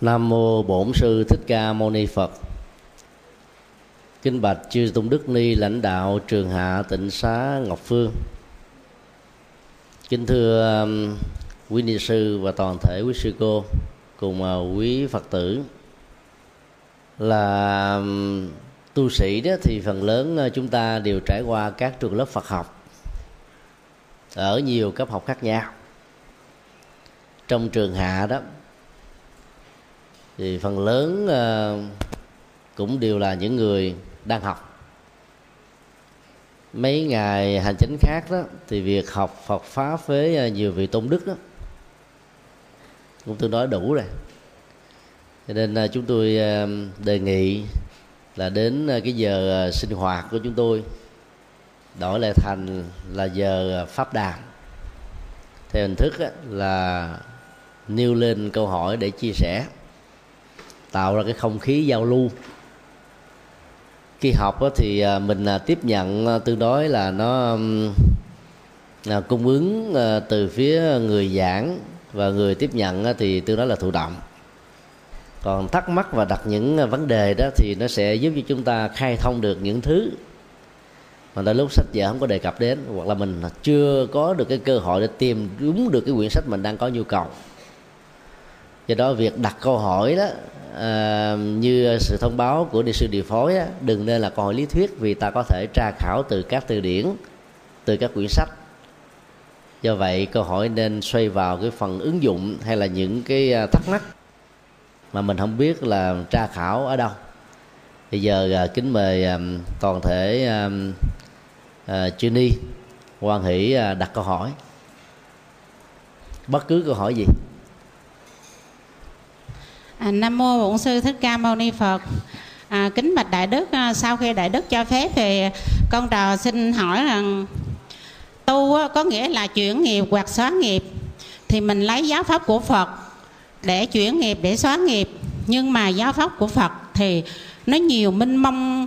Nam mô Bổn sư Thích Ca Mâu Ni Phật. Kinh bạch chư tôn đức ni lãnh đạo trường hạ tịnh xá Ngọc Phương. Kính thưa um, quý ni sư và toàn thể quý sư cô cùng uh, quý Phật tử là um, tu sĩ đó thì phần lớn uh, chúng ta đều trải qua các trường lớp Phật học ở nhiều cấp học khác nhau. Trong trường hạ đó thì phần lớn ờ, cũng đều là những người đang học. Mấy ngày hành chính khác đó, thì việc học Phật pháp với ờ, nhiều vị tôn đức đó, cũng tương đối đủ rồi. Cho nên ờ, chúng tôi đề nghị là đến cái giờ sinh hoạt của chúng tôi, đổi lại thành là giờ pháp đàn. Theo hình thức là nêu lên câu hỏi để chia sẻ tạo ra cái không khí giao lưu. Khi học thì à, mình à, tiếp nhận à, tương đối là nó cung ứng từ phía người giảng và người tiếp nhận thì tương đối là thụ động. Còn thắc mắc và đặt những vấn đề đó thì nó sẽ giúp cho chúng ta khai thông được những thứ mà đôi lúc sách vở không có đề cập đến, hoặc là mình chưa có được cái cơ hội để tìm đúng được cái quyển sách mình đang có nhu cầu. Do đó việc đặt câu hỏi đó à, như sự thông báo của đi sư điều phối á, đừng nên là câu hỏi lý thuyết vì ta có thể tra khảo từ các từ điển từ các quyển sách. Do vậy câu hỏi nên xoay vào cái phần ứng dụng hay là những cái à, thắc mắc mà mình không biết là tra khảo ở đâu. Bây giờ à, kính mời à, toàn thể à, à, chư ni quan hỷ à, đặt câu hỏi. Bất cứ câu hỏi gì. À, Nam mô Bổn sư Thích Ca Mâu Ni Phật. À, kính bạch đại đức, à, sau khi đại đức cho phép thì con trò xin hỏi rằng tu có nghĩa là chuyển nghiệp hoặc xóa nghiệp thì mình lấy giáo pháp của Phật để chuyển nghiệp để xóa nghiệp nhưng mà giáo pháp của Phật thì nó nhiều minh mông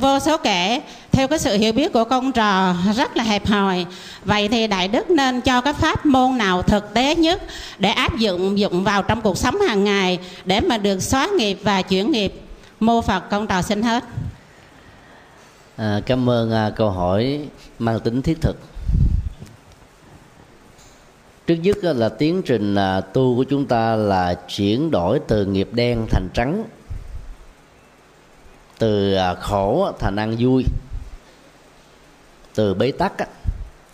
vô số kể theo cái sự hiểu biết của con trò rất là hẹp hòi. Vậy thì đại đức nên cho cái pháp môn nào thực tế nhất để áp dụng dụng vào trong cuộc sống hàng ngày để mà được xóa nghiệp và chuyển nghiệp? Mô phật con trò xin hết. À, cảm ơn à, câu hỏi mang tính thiết thực. Trước nhất à, là tiến trình à, tu của chúng ta là chuyển đổi từ nghiệp đen thành trắng từ à, khổ thành ăn vui từ bế tắc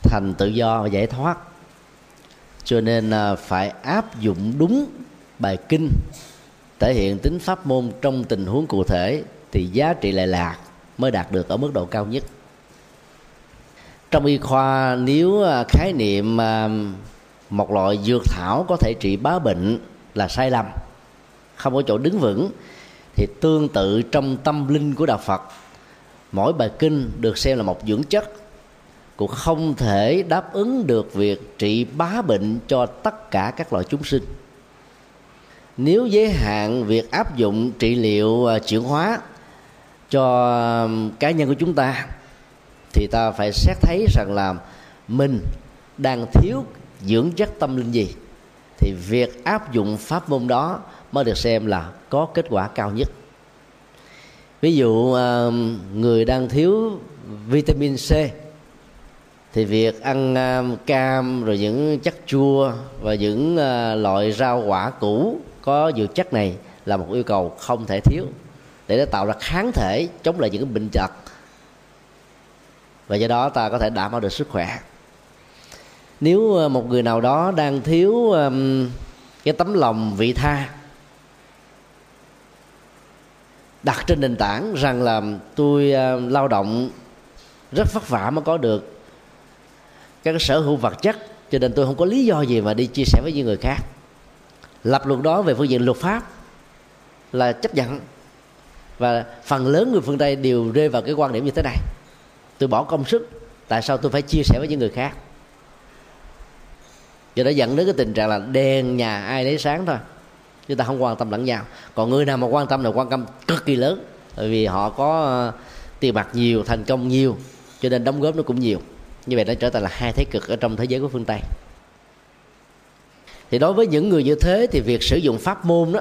thành tự do và giải thoát. Cho nên à, phải áp dụng đúng bài kinh, thể hiện tính pháp môn trong tình huống cụ thể thì giá trị lệ lạc mới đạt được ở mức độ cao nhất. Trong y khoa, nếu à, khái niệm à, một loại dược thảo có thể trị bá bệnh là sai lầm, không có chỗ đứng vững, thì tương tự trong tâm linh của đạo phật, mỗi bài kinh được xem là một dưỡng chất cũng không thể đáp ứng được việc trị bá bệnh cho tất cả các loại chúng sinh. Nếu giới hạn việc áp dụng trị liệu à, chuyển hóa cho cá nhân của chúng ta, thì ta phải xét thấy rằng là mình đang thiếu dưỡng chất tâm linh gì. Thì việc áp dụng pháp môn đó mới được xem là có kết quả cao nhất. Ví dụ người đang thiếu vitamin C thì việc ăn à, cam rồi những chất chua và những à, loại rau quả cũ có dược chất này là một yêu cầu không thể thiếu để nó tạo ra kháng thể chống lại những bệnh tật. Và do đó ta có thể đảm bảo được sức khỏe. Nếu à, một người nào đó đang thiếu cái tấm lòng vị tha đặt trên nền tảng rằng là tôi uh, lao động rất vất vả mới có được các sở hữu vật chất, cho nên tôi không có lý do gì mà đi chia sẻ với những người khác. Lập luận đó về phương diện luật pháp là chấp nhận. Và phần lớn người phương tây đều rơi vào cái quan điểm như thế này. Tôi bỏ công sức, tại sao tôi phải chia sẻ với những người khác? Cho đó dẫn đến cái tình trạng là đèn nhà ai lấy sáng thôi chúng ta không quan tâm lẫn nhau. Còn người nào mà quan tâm là quan tâm cực kỳ lớn, bởi vì họ có ờ, tiền bạc nhiều, thành công nhiều, cho nên đóng góp nó cũng nhiều như vậy nó trở thành là hai thế cực ở trong thế giới của phương tây. Thì đối với những người như thế thì việc sử dụng pháp môn đó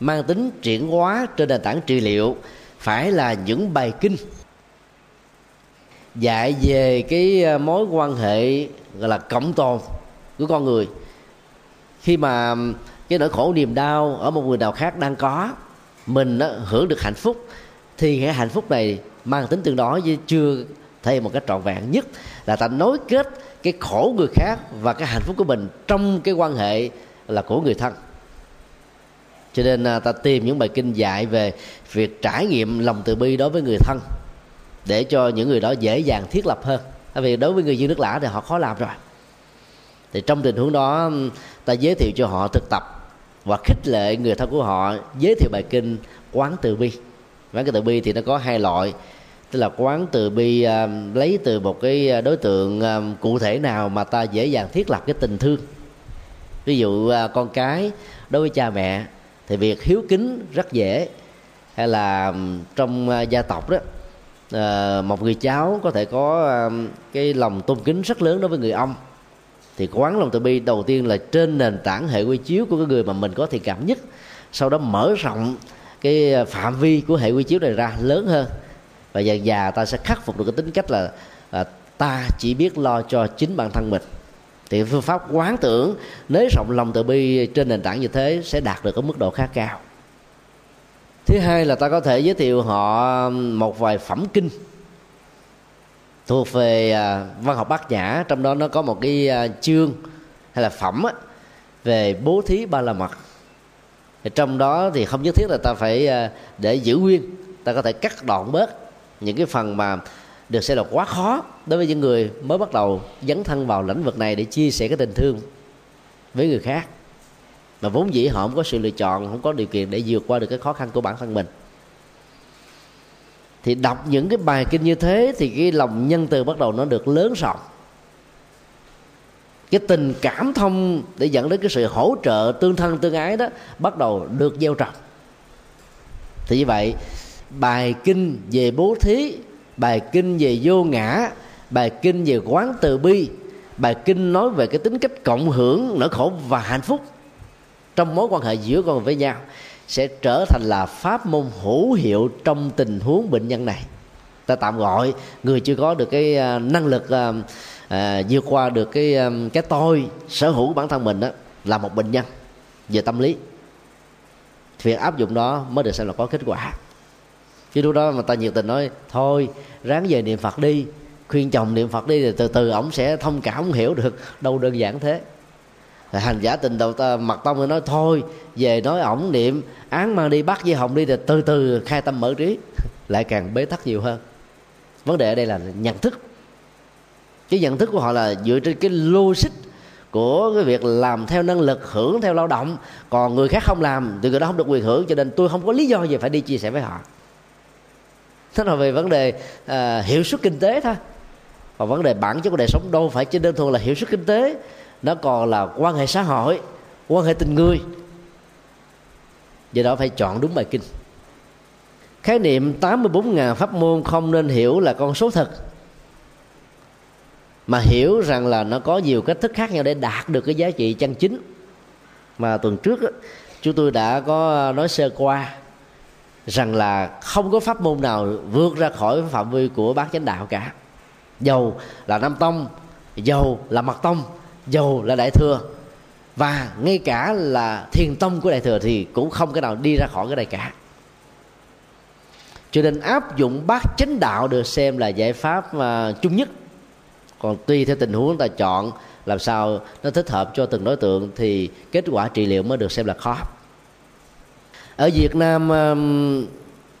mang tính triển hóa trên nền tảng trị liệu phải là những bài kinh dạy về cái ờ, mối quan hệ gọi là cộng tồn của con người. Khi mà cái nỗi khổ niềm đau ở một người nào khác đang có mình đó, hưởng được hạnh phúc thì cái hạnh phúc này mang tính tương đối với chưa thể một cách trọn vẹn nhất là ta nối kết cái khổ người khác và cái hạnh phúc của mình trong cái quan hệ là của người thân. Cho nên à, ta tìm những bài kinh dạy về việc trải nghiệm lòng từ bi đối với người thân để cho những người đó dễ dàng thiết lập hơn. Tại vì đối với người dân nước lã thì họ khó làm rồi. Thì trong tình huống đó, ta giới thiệu cho họ thực tập và khích lệ người thân của họ giới thiệu bài kinh quán từ bi. Quán cái từ bi thì nó có hai loại tức là quán từ bi uh, lấy từ một cái à, đối tượng uh, cụ thể nào mà ta dễ dàng thiết lập cái tình thương. Ví dụ uh, con cái đối với cha mẹ thì việc hiếu kính rất dễ. Hay là trong uh, gia tộc đó uh, một người cháu có thể có uh, cái lòng tôn kính rất lớn đối với người ông. Thì quán lòng từ bi đầu tiên là trên nền tảng hệ quy chiếu của cái người mà mình có thiện cảm nhất. Sau đó mở rộng cái phạm vi của hệ quy chiếu này ra lớn hơn và dần già ta sẽ khắc phục được cái tính cách là, là ta chỉ biết lo cho chính bản thân mình. Thì phương pháp quán tưởng nới rộng lòng từ bi trên nền tảng như thế sẽ đạt được cái mức độ khá cao. Thứ hai là ta có thể giới thiệu họ một vài phẩm kinh thuộc về à, văn học bát nhã. Trong đó nó có một cái à, chương hay là phẩm á, về bố thí ba la mật. Trong đó thì không nhất thiết là ta phải à, để giữ nguyên ta có thể cắt đoạn bớt những cái phần mà được xem là quá khó đối với những người mới bắt đầu dấn thân vào lĩnh vực này để chia sẻ cái tình thương với người khác. Mà vốn dĩ họ không có sự lựa chọn, không có điều kiện để vượt qua được cái khó khăn của bản thân mình. Thì đọc những cái bài kinh như thế thì cái lòng nhân từ bắt đầu nó được lớn rộng. Cái tình cảm thông để dẫn đến cái sự hỗ trợ tương thân tương ái đó bắt đầu được gieo trồng. Thì như vậy bài kinh về bố thí bài kinh về vô ngã bài kinh về quán từ bi bài kinh nói về cái tính cách cộng hưởng nỗi khổ và hạnh phúc. Trong mối quan hệ giữa con người với nhau sẽ trở thành là pháp môn hữu hiệu trong tình huống bệnh nhân này. Ta tạm gọi người chưa có được cái à, năng lực à, à, vượt qua được cái à, cái tôi sở hữu của bản thân mình đó là một bệnh nhân về tâm lý. Việc áp dụng đó mới được xem là có kết quả chứ lúc đó mà ta nhiệt tình nói, thôi, ráng về niệm phật đi, khuyên chồng niệm phật đi rồi từ từ ổng sẽ thông cảm hiểu được đâu đơn giản thế. Rồi hành giả tình đầu ta, mặt tông nói, thôi, về nói ổng niệm, án mang đi, bắt với hồng đi rồi từ từ khai tâm mở trí. Lại càng bế tắc nhiều hơn. Vấn đề ở đây là nhận thức. Cái nhận thức của họ là dựa trên cái logic của cái việc làm theo năng lực, hưởng theo lao động. Còn người khác không làm, thì người đó không được quyền hưởng, cho nên tôi không có lý do gì phải đi chia sẻ với họ thế là về vấn đề à, hiệu suất kinh tế thôi. Còn vấn đề bản chất của đời sống đâu phải chỉ đơn thuần là hiệu suất kinh tế nó còn là quan hệ xã hội quan hệ tình người. Do đó phải chọn đúng bài kinh. Khái niệm 84.000 pháp môn không nên hiểu là con số thật mà hiểu rằng là nó có nhiều cách thức khác nhau để đạt được cái giá trị chân chính. Mà tuần trước đó, chúng tôi đã có nói sơ qua rằng là không có pháp môn nào vượt ra khỏi phạm vi của bát chánh đạo cả. Dầu là nam tông, dầu là mật tông, dầu là đại thừa. Và ngay cả là thiền tông của đại thừa thì cũng không cái nào đi ra khỏi cái này cả. Cho nên áp dụng bát chánh đạo được xem là giải pháp mà chung nhất. Còn tùy theo tình huống ta chọn làm sao nó thích hợp cho từng đối tượng thì kết quả trị liệu mới được xem là khó ở Việt Nam um,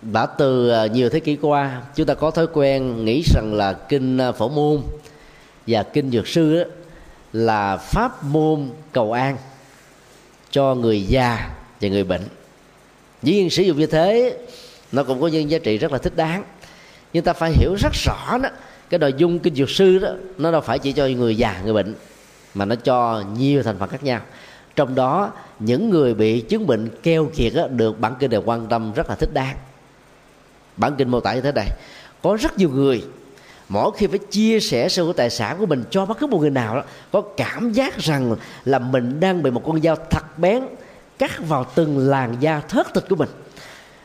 đã từ à, nhiều thế kỷ qua, chúng ta có thói quen nghĩ rằng là kinh à, phổ môn và kinh dược sư đó là pháp môn cầu an cho người già và người bệnh. Dĩ nhiên sử dụng như thế, nó cũng có những giá trị rất là thích đáng. Nhưng ta phải hiểu rất rõ đó, cái nội dung kinh dược sư đó, nó đâu phải chỉ cho người già, người bệnh, mà nó cho nhiều thành phần khác nhau. Trong đó những người bị chứng bệnh keo kiệt á, được bản kinh đều quan tâm rất là thích đáng. Bản kinh mô tả như thế này có rất nhiều người mỗi khi phải chia sẻ sở hữu tài sản của mình cho bất cứ một người nào đó có cảm giác rằng là mình đang bị một con dao thật bén cắt vào từng làn da thớt thịt của mình.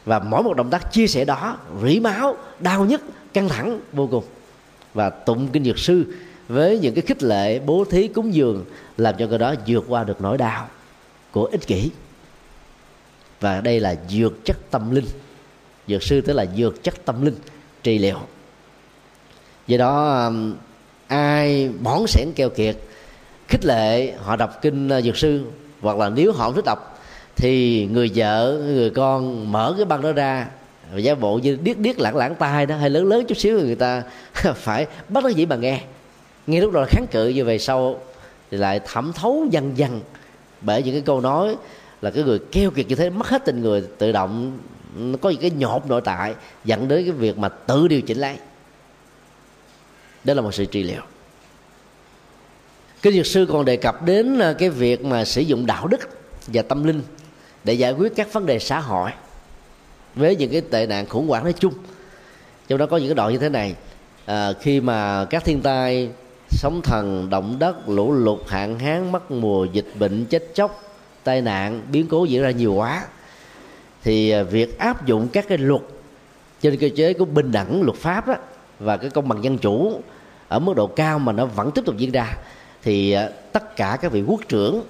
Và mỗi một động tác chia sẻ đó rỉ máu đau nhức căng thẳng vô cùng. Và tụng kinh dược sư với những cái khích lệ bố thí cúng dường làm cho người đó vượt qua được nỗi đau của ích kỷ. Và đây là dược chất tâm linh. Dược sư tức là dược chất tâm linh, trị liệu. Do đó um, ai bón sẻn keo kiệt, khích lệ, họ đọc kinh uh, dược sư, hoặc là nếu họ không thích đọc, thì người vợ, người con mở cái băng đó ra và giả bộ như điếc điếc lãng lãng tai đó hay lớn lớn chút xíu, người ta phải bắt nó dĩ mà nghe. Nghe lúc đó kháng cự, như vậy sau thì lại thẩm thấu dần dần bởi những cái câu nói là cái người keo kiệt như thế mất hết tình người tự động nó có những cái nhột nội tại dẫn đến cái việc mà tự điều chỉnh lấy đó là một sự trị liệu. Cái dược sư còn đề cập đến à, cái việc mà sử dụng đạo đức và tâm linh để giải quyết các vấn đề xã hội với những cái tệ nạn khủng hoảng nói chung. Trong đó có những cái đoạn như thế này à, khi mà các thiên tai sóng thần, động đất, lũ lụt, hạn hán, mất mùa, dịch bệnh, chết chóc, tai nạn, biến cố diễn ra nhiều quá. Thì à, việc áp dụng các cái luật trên cơ chế của bình đẳng luật pháp đó và cái công bằng dân chủ ở mức độ cao mà nó vẫn tiếp tục diễn ra, thì à, tất cả các vị quốc trưởng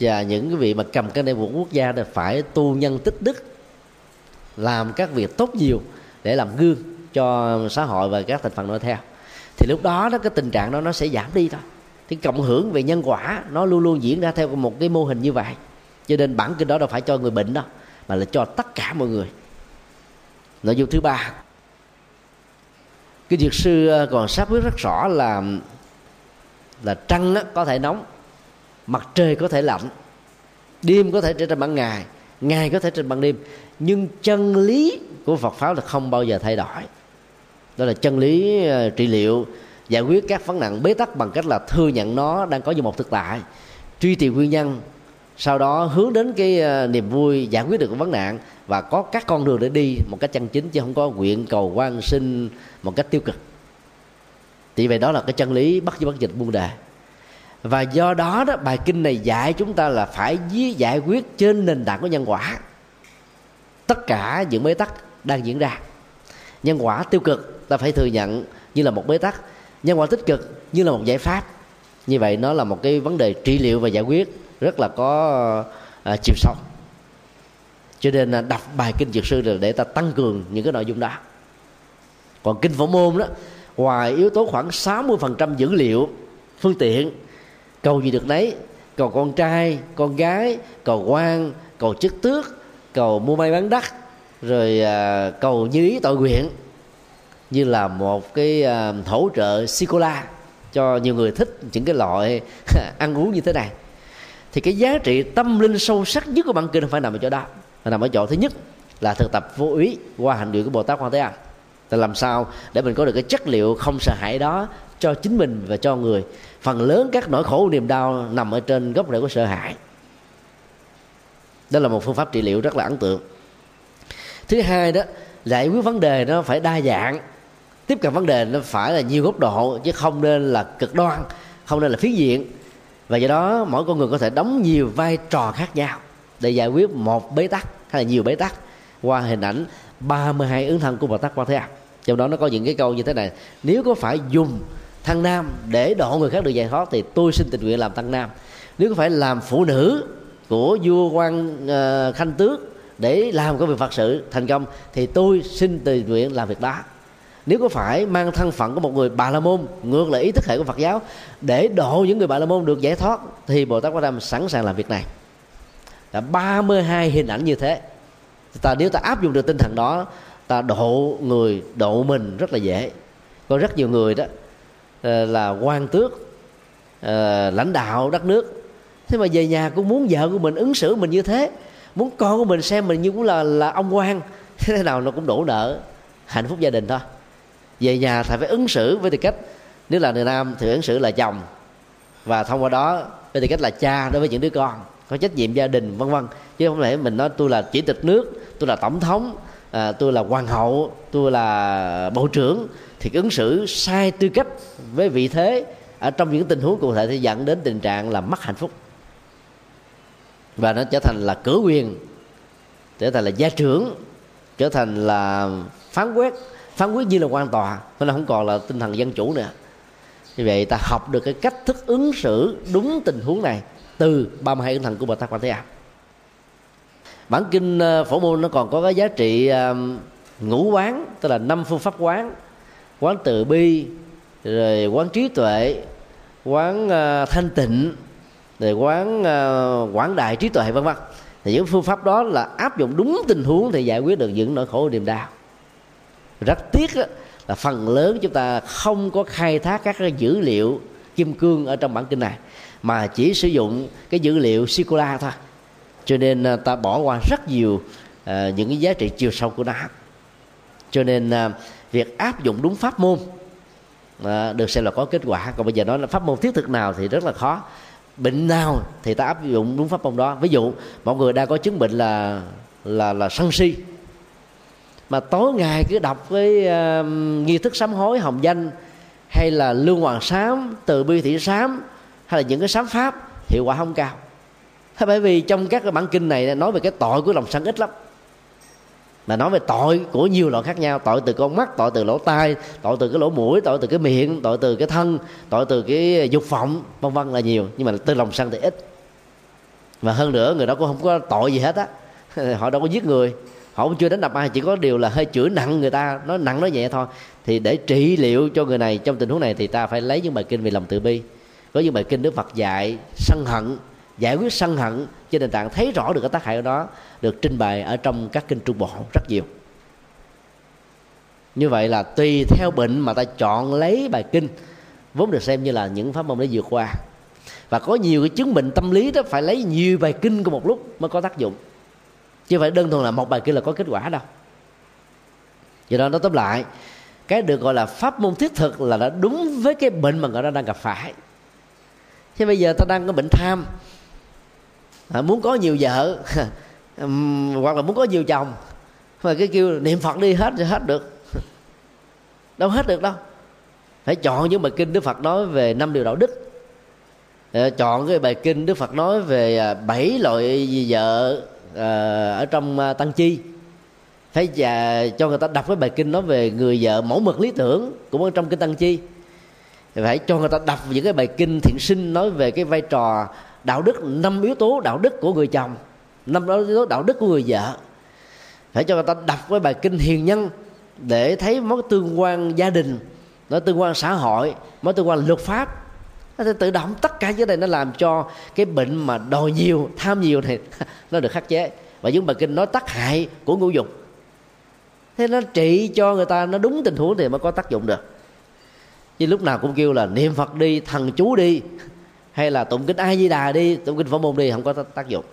và những cái vị mà cầm cái này một quốc gia là phải tu nhân tích đức, làm các việc tốt nhiều để làm gương cho xã hội và các thành phần nói theo thì lúc đó đó, cái tình trạng đó nó sẽ giảm đi thôi. Cái cộng hưởng về nhân quả nó luôn luôn diễn ra theo một cái mô hình như vậy. Cho nên bản kinh đó đâu phải cho người bệnh đâu, mà là cho tất cả mọi người. Nội dung thứ ba. Cái dược sư ờ, còn sắp quyết rất rõ là là trăng có thể nóng, mặt trời có thể lạnh, đêm có thể trở thành ban ngày ngày có thể trên ban đêm. Nhưng chân lý của Phật pháp là không bao giờ thay đổi đó là chân lý ờ, trị liệu, giải quyết các vấn nạn bế tắc bằng cách là thừa nhận nó đang có như một thực tại, truy tìm nguyên nhân, sau đó hướng đến cái ờ, niềm vui, giải quyết được vấn nạn và có các con đường để đi một cách chân chính chứ không có nguyện cầu quan sinh một cách tiêu cực. Thì vậy đó là cái chân lý bắt với bắt dịch buông đề. Và do đó đó, bài kinh này dạy chúng ta là phải giải quyết trên nền tảng của nhân quả. Tất cả những bế tắc đang diễn ra. Nhân quả tiêu cực ta phải thừa nhận như là một bế tắc nhân quả tích cực như là một giải pháp. Như vậy nó là một cái vấn đề trị liệu và giải quyết rất là có à, chiều sâu. Cho nên là đọc bài kinh dược sư là để ta tăng cường những cái nội dung đó. Còn kinh phổ môn đó ngoài yếu tố khoảng 60% dữ liệu phương tiện cầu gì được nấy cầu con trai con gái cầu quan cầu chức tước cầu mua may bán đắt rồi à, cầu như ý tội nguyện như là một cái à, hỗ trợ sô cho nhiều người thích những cái loại ăn uống như thế này. Thì cái giá trị tâm linh sâu sắc nhất của bản kinh phải nằm ở chỗ đó phải nằm ở chỗ thứ nhất là thực tập vô ý qua hành nguyện của bồ tát quan thế âm. Là làm sao để mình có được cái chất liệu không sợ hãi đó cho chính mình và cho người. Phần lớn các nỗi khổ niềm đau nằm ở trên gốc rễ của sợ hãi. Đó là một phương pháp trị liệu rất là ấn tượng. Thứ hai đó, giải quyết vấn đề nó phải đa dạng tiếp cận vấn đề nó phải là nhiều góc độ chứ không nên là cực đoan không nên là phiến diện. Và do đó mỗi con người có thể đóng nhiều vai trò khác nhau để giải quyết một bế tắc hay là nhiều bế tắc qua hình ảnh 32 ứng thân của Bồ Tát Quan Thế Âm. Trong đó nó có những cái câu như thế này nếu có phải dùng thăng nam để độ người khác được giải thoát thì tôi xin tình nguyện làm tăng nam. Nếu có phải làm phụ nữ của vua quan uh, khanh tước để làm công việc phật sự thành công thì tôi xin tình nguyện làm việc đó nếu có phải mang thân phận của một người bà la môn, ngược lại ý thức hệ của phật giáo, để độ những người bà la môn được giải thoát, thì bồ tát quan Âm sẵn sàng làm việc này. Là 32 hình ảnh như thế. Ta, nếu ta áp dụng được tinh thần đó, ta độ người, độ mình rất là dễ. Có rất nhiều người đó ờ, là quan tước ờ, lãnh đạo đất nước. Thế mà về nhà cũng muốn vợ của mình ứng xử mình như thế, muốn con của mình xem mình như cũng là là ông quan. Thế nào nó cũng đổ nợ, hạnh phúc gia đình thôi về nhà thầy phải ứng xử với tư cách nếu là người nam thì ứng xử là chồng. Và thông qua đó với tư cách là cha đối với những đứa con có trách nhiệm gia đình vân vân. Chứ không thể mình nói tôi là chủ tịch nước tôi là tổng thống à, tôi là hoàng hậu tôi là bộ trưởng thì ứng xử sai tư cách với vị thế ở trong những tình huống cụ thể thì dẫn đến tình trạng là mất hạnh phúc. Và nó trở thành là cửa quyền trở thành là gia trưởng trở thành là phán quyết phán quyết như là quan tòa, nên nó không còn là tinh thần dân chủ nữa. Như vậy ta học được cái cách thức ứng xử đúng tình huống này từ 32 ứng thần của Bồ Tát Quan Thế Âm. Bản kinh ờ, phổ môn nó còn có cái giá trị ngũ quán, tức là năm phương pháp quán. Quán từ bi, rồi quán trí tuệ, quán ờ, thanh tịnh, rồi quán ờ, quảng đại trí tuệ, vân vân. Thì những phương pháp đó là áp dụng đúng tình huống thì giải quyết được những nỗi khổ niềm đau rất tiếc đó, là phần lớn chúng ta không có khai thác các cái dữ liệu kim cương ở trong bản kinh này mà chỉ sử dụng cái dữ liệu sô thôi. Cho nên à, ta bỏ qua rất nhiều uh, những cái giá trị chiều sâu của nó. Cho nên uh, việc áp dụng đúng pháp môn uh, được xem là có kết quả. Còn bây giờ nói là pháp môn thiết thực nào thì rất là khó. Bệnh nào thì ta áp dụng đúng pháp môn đó. Ví dụ mọi người đang có chứng bệnh là là là sân si mà tối ngày cứ đọc cái uh, nghi thức sám hối hồng danh hay là lương hoàng sám từ bi thị sám hay là những cái sám pháp hiệu quả không cao. Thế bởi vì trong các cái bản kinh này nói về cái tội của lòng sân ít lắm. Mà nói về tội của nhiều loại khác nhau tội từ con mắt tội từ lỗ tai tội từ cái lỗ mũi tội từ cái miệng tội từ cái thân tội từ cái dục vọng vân vân là nhiều nhưng mà từ lòng sân thì ít. Và hơn nữa người đó cũng không có tội gì hết á. Họ đâu có giết người họ cũng chưa đánh đập ai, chỉ có điều là hơi chửi nặng người ta, nói nặng nói nhẹ thôi. Thì để trị liệu cho người này trong tình huống này thì ta phải lấy những bài kinh về lòng từ bi. Có những bài kinh đức phật dạy, sân hận, giải quyết sân hận trên nền tảng thấy rõ được cái tác hại của đó được trình bày ở trong các kinh trung bộ rất nhiều. Như vậy là tùy theo bệnh mà ta chọn lấy bài kinh, vốn được xem như là những pháp môn để vượt qua. Và có nhiều cái chứng bệnh tâm lý đó, phải lấy nhiều bài kinh của một lúc mới có tác dụng chứ phải đơn thuần là một bài kinh là có kết quả đâu. Do đó nó tóm lại cái được gọi là pháp môn thiết thực là đã đúng với cái bệnh mà người ta đang gặp phải. Chứ bây giờ ta đang có bệnh tham à, muốn có nhiều vợ hoặc là muốn có nhiều chồng mà cái kêu niệm phật đi hết rồi hết được. Đâu hết được đâu. Phải chọn những bài kinh đức phật nói về năm điều đạo đức. Ờ, chọn cái bài kinh đức phật nói về à, bảy loại vợ Ờ, ở trong ờ, tăng chi. Phải và ờ, cho người ta đọc cái bài kinh nói về người vợ mẫu mực lý tưởng cũng ở trong kinh tăng chi. Phải cho người ta đọc những cái bài kinh thiện sinh nói về cái vai trò đạo đức, năm yếu tố đạo đức của người chồng, năm yếu tố đạo đức của người vợ. Phải cho người ta đọc cái bài kinh hiền nhân để thấy mối tương quan gia đình, mối tương quan xã hội, mối tương quan luật pháp nó tự động tất cả những này nó làm cho cái bệnh mà đòi nhiều, tham nhiều này nó được khắc chế. Và những bài kinh nói tác hại của ngũ dục. Thế nó trị cho người ta, nó đúng tình huống thì mới có tác dụng được. Chứ lúc nào cũng kêu là niệm phật đi, thần chú đi, hay là tụng kinh a di đà đi, tụng kinh phổ môn đi, không có tác dụng.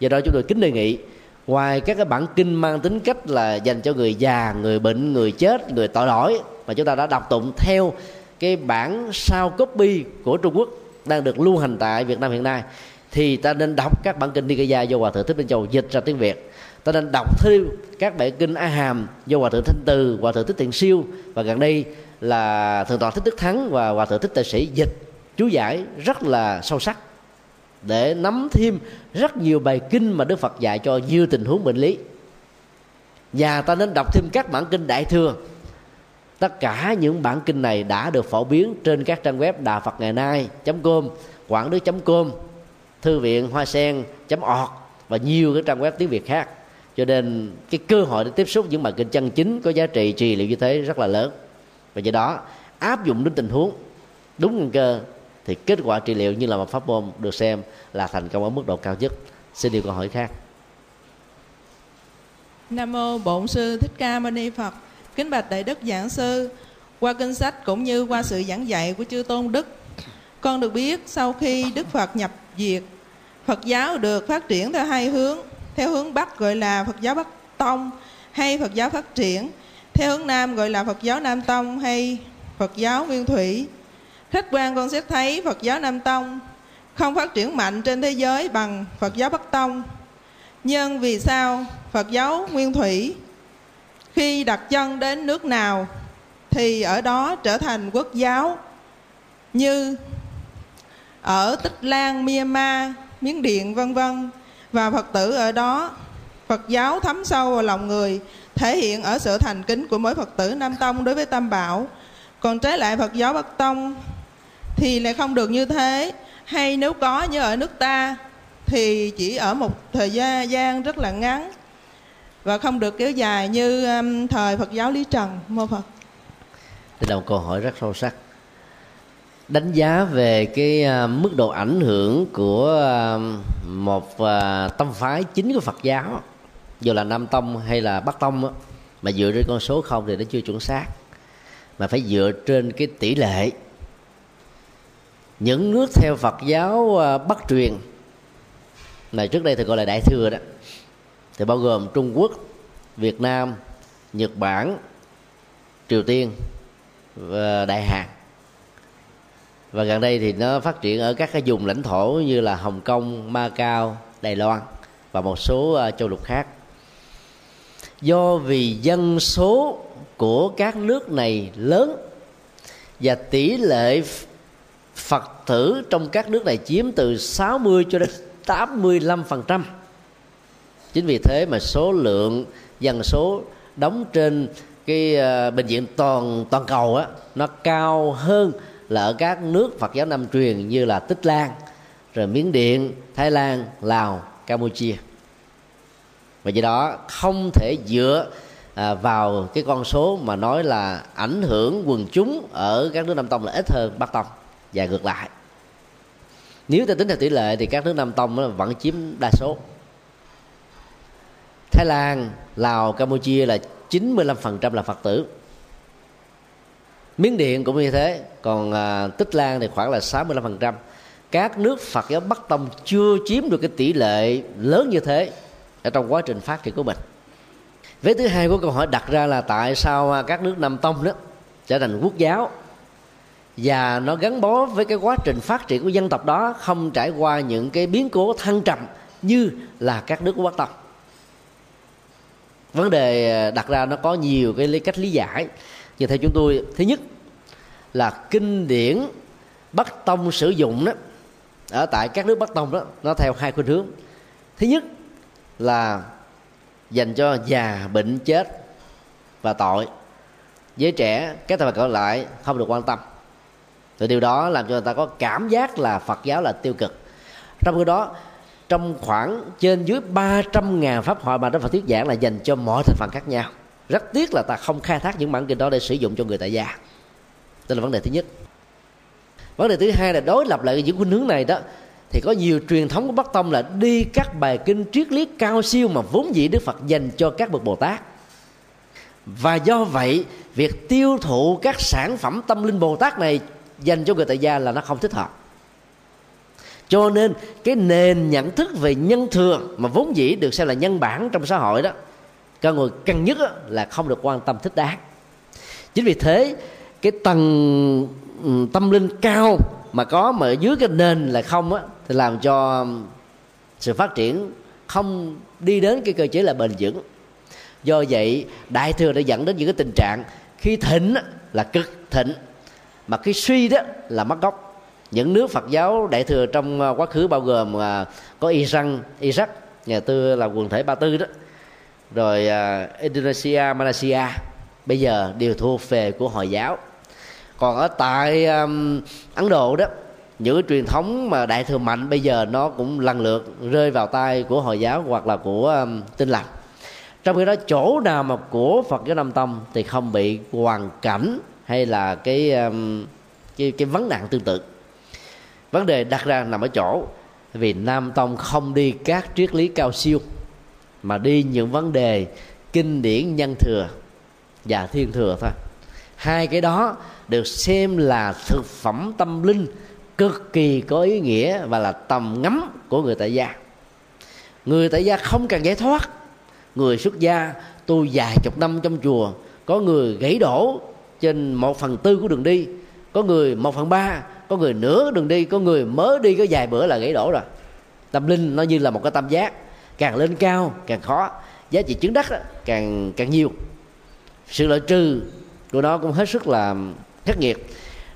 Do đó chúng tôi kính đề nghị, ngoài các cái bản kinh mang tính cách là dành cho người già, người bệnh, người chết, người tội lỗi mà chúng ta đã đọc tụng theo cái bản sao copy của trung quốc đang được lưu hành tại việt nam hiện nay, thì ta nên đọc các bản kinh Nikaya do hòa thượng thích minh châu dịch ra tiếng việt. Ta nên đọc thêm các bản kinh a hàm do hòa thượng thanh từ, hòa thượng thích Thiện siêu và gần đây là thượng tọa thích đức thắng và hòa thượng thích Tài sĩ dịch chú giải rất là sâu sắc để nắm thêm rất nhiều bài kinh mà đức phật dạy cho nhiều tình huống bệnh lý. Và ta nên đọc thêm các bản kinh đại thừa tất cả những bản kinh này đã được phổ biến trên các trang web đà phật ngày nay com, quảng đức com, thư viện hoa sen org và nhiều cái trang web tiếng việt khác. Cho nên cái cơ hội để tiếp xúc những bản kinh chân chính có giá trị trị liệu như thế rất là lớn. Và do đó, áp dụng đến tình huống, đúng nguy cơ, thì kết quả trị liệu như là một pháp môn được xem là thành công ở mức độ cao nhất. Xin điều câu hỏi khác. Nam mô bổn sư thích ca mâu ni phật kính bạch đại đức giảng sư, qua kinh sách cũng như qua sự giảng dạy của chư tôn đức, con được biết sau khi đức phật nhập diệt, phật giáo được phát triển theo hai hướng, theo hướng bắc gọi là phật giáo bắc tông hay phật giáo phát triển, theo hướng nam gọi là phật giáo nam tông hay phật giáo nguyên thủy. Khách quan con sẽ thấy phật giáo nam tông không phát triển mạnh trên thế giới bằng phật giáo bắc tông. Nhưng vì sao phật giáo nguyên thủy khi đặt chân đến nước nào thì ở đó trở thành quốc giáo như ở tích lan myanmar miến điện vân vân. Và phật tử ở đó phật giáo thấm sâu vào lòng người thể hiện ở sự thành kính của mỗi phật tử nam tông đối với tam bảo. Còn trái lại phật giáo bắc tông thì lại không được như thế. Hay nếu có như ở nước ta thì chỉ ở một thời gian, rất là ngắn và không được kéo dài như um, thời Phật giáo Lý Trần mô Phật. Đây là một câu hỏi rất sâu sắc. Đánh giá về cái uh, mức độ ảnh hưởng của uh, một à, uh, tâm phái chính của Phật giáo, dù là Nam Tông hay là Bắc Tông, mà dựa trên con số không thì nó chưa chuẩn xác, mà phải dựa trên cái tỷ lệ những nước theo Phật giáo Bắc truyền này trước đây thì gọi là Đại thừa đó thì bao gồm Trung Quốc, Việt Nam, Nhật Bản, Triều Tiên và Đại Hàn. Và gần đây thì nó phát triển ở các cái vùng lãnh thổ như là Hồng Kông, Macau, Đài Loan và một số ờ, châu lục khác. Do vì dân số của các nước này lớn và tỷ lệ Phật tử trong các nước này chiếm từ 60 cho đến 85% chính vì thế mà số lượng dân số đóng trên cái uh, bệnh viện toàn toàn cầu á nó cao hơn là ở các nước Phật giáo Nam truyền như là Tích Lan rồi Miến Điện, Thái Lan, Lào, Campuchia. Và do đó không thể dựa à, vào cái con số mà nói là ảnh hưởng quần chúng ở các nước Nam Tông là ít hơn Bắc Tông và ngược lại. Nếu ta tính theo tỷ lệ thì các nước Nam Tông vẫn chiếm đa số. Thái Lan, Lào, Campuchia là 95% là Phật tử. Miến Điện cũng như thế Còn à, Tích Lan thì khoảng là 65% Các nước Phật giáo Bắc Tông chưa chiếm được cái tỷ lệ lớn như thế Ở trong quá trình phát triển của mình. Vế thứ hai của câu hỏi đặt ra là tại sao à, các nước Nam Tông đó trở thành quốc giáo và nó gắn bó với cái quá trình phát triển của dân tộc đó không trải qua những cái biến cố thăng trầm như là các nước của Bắc Tông? Vấn đề à, đặt ra nó có nhiều cái cách lý giải. Nhưng theo chúng tôi, thứ nhất là kinh điển Bắc Tông sử dụng đó, ở tại các nước Bắc Tông đó, nó theo hai khuynh hướng. Thứ nhất là dành cho già bệnh chết và tội. Giới trẻ, các thành phần còn lại không được quan tâm. Thì điều đó làm cho người ta có cảm giác là Phật giáo là tiêu cực. Trong khi đó trong khoảng trên dưới 300 ngàn pháp hội mà Đức Phật thuyết giảng là dành cho mọi thành phần khác nhau. Rất tiếc là ta không khai thác những bản kinh đó để sử dụng cho người tại gia. Đây là vấn đề thứ nhất. Vấn đề thứ hai là đối lập lại những khuynh hướng này đó, thì có nhiều truyền thống của Bắc Tông là đi các bài kinh triết lý cao siêu mà vốn dĩ Đức Phật dành cho các bậc Bồ Tát. Và do vậy, việc tiêu thụ các sản phẩm tâm linh Bồ Tát này dành cho người tại gia là nó không thích hợp cho nên cái nền nhận thức về nhân thừa mà vốn dĩ được xem là nhân bản trong xã hội đó, con người cần nhất là không được quan tâm thích đáng. Chính vì thế, cái tầng tâm linh cao mà có mà ở dưới cái nền là không á, thì làm cho sự phát triển không đi đến cái cơ chế là bền vững. Do vậy, đại thừa đã dẫn đến những cái tình trạng khi thịnh là cực thịnh, mà cái suy đó là mất gốc những nước Phật giáo đại thừa trong à, quá khứ bao gồm à, có Iran, Iraq, nhà tư là quần thể Ba Tư đó, rồi à, Indonesia, Malaysia bây giờ đều thuộc về của Hồi giáo. Còn ở tại Ấn Độ đó, những cái truyền thống mà đại thừa mạnh bây giờ nó cũng lần lượt rơi vào tay của Hồi giáo hoặc là của um, Tin lành. Trong khi đó chỗ nào mà của Phật giáo Nam Tông thì không bị hoàn cảnh hay là cái um, cái cái vấn nạn tương tự vấn đề đặt ra nằm ở chỗ, vì nam tông không đi các triết lý cao siêu, mà đi những vấn đề kinh điển nhân thừa và thiên thừa thôi. Hai cái đó được xem là thực phẩm tâm linh cực kỳ có ý nghĩa và là tầm ngắm của người tại gia. Người tại gia không cần giải thoát. Người xuất gia tu vài chục năm trong chùa, có người gãy đổ trên một phần tư của đường đi, có người một phần ba có người nửa đường đi có người mới đi có vài bữa là gãy đổ rồi. Tâm linh nó như là một cái tâm giác. Càng lên cao càng khó. Giá trị chứng đắc đó, càng càng nhiều. Sự lợi trừ của nó cũng hết sức là khắc nghiệt.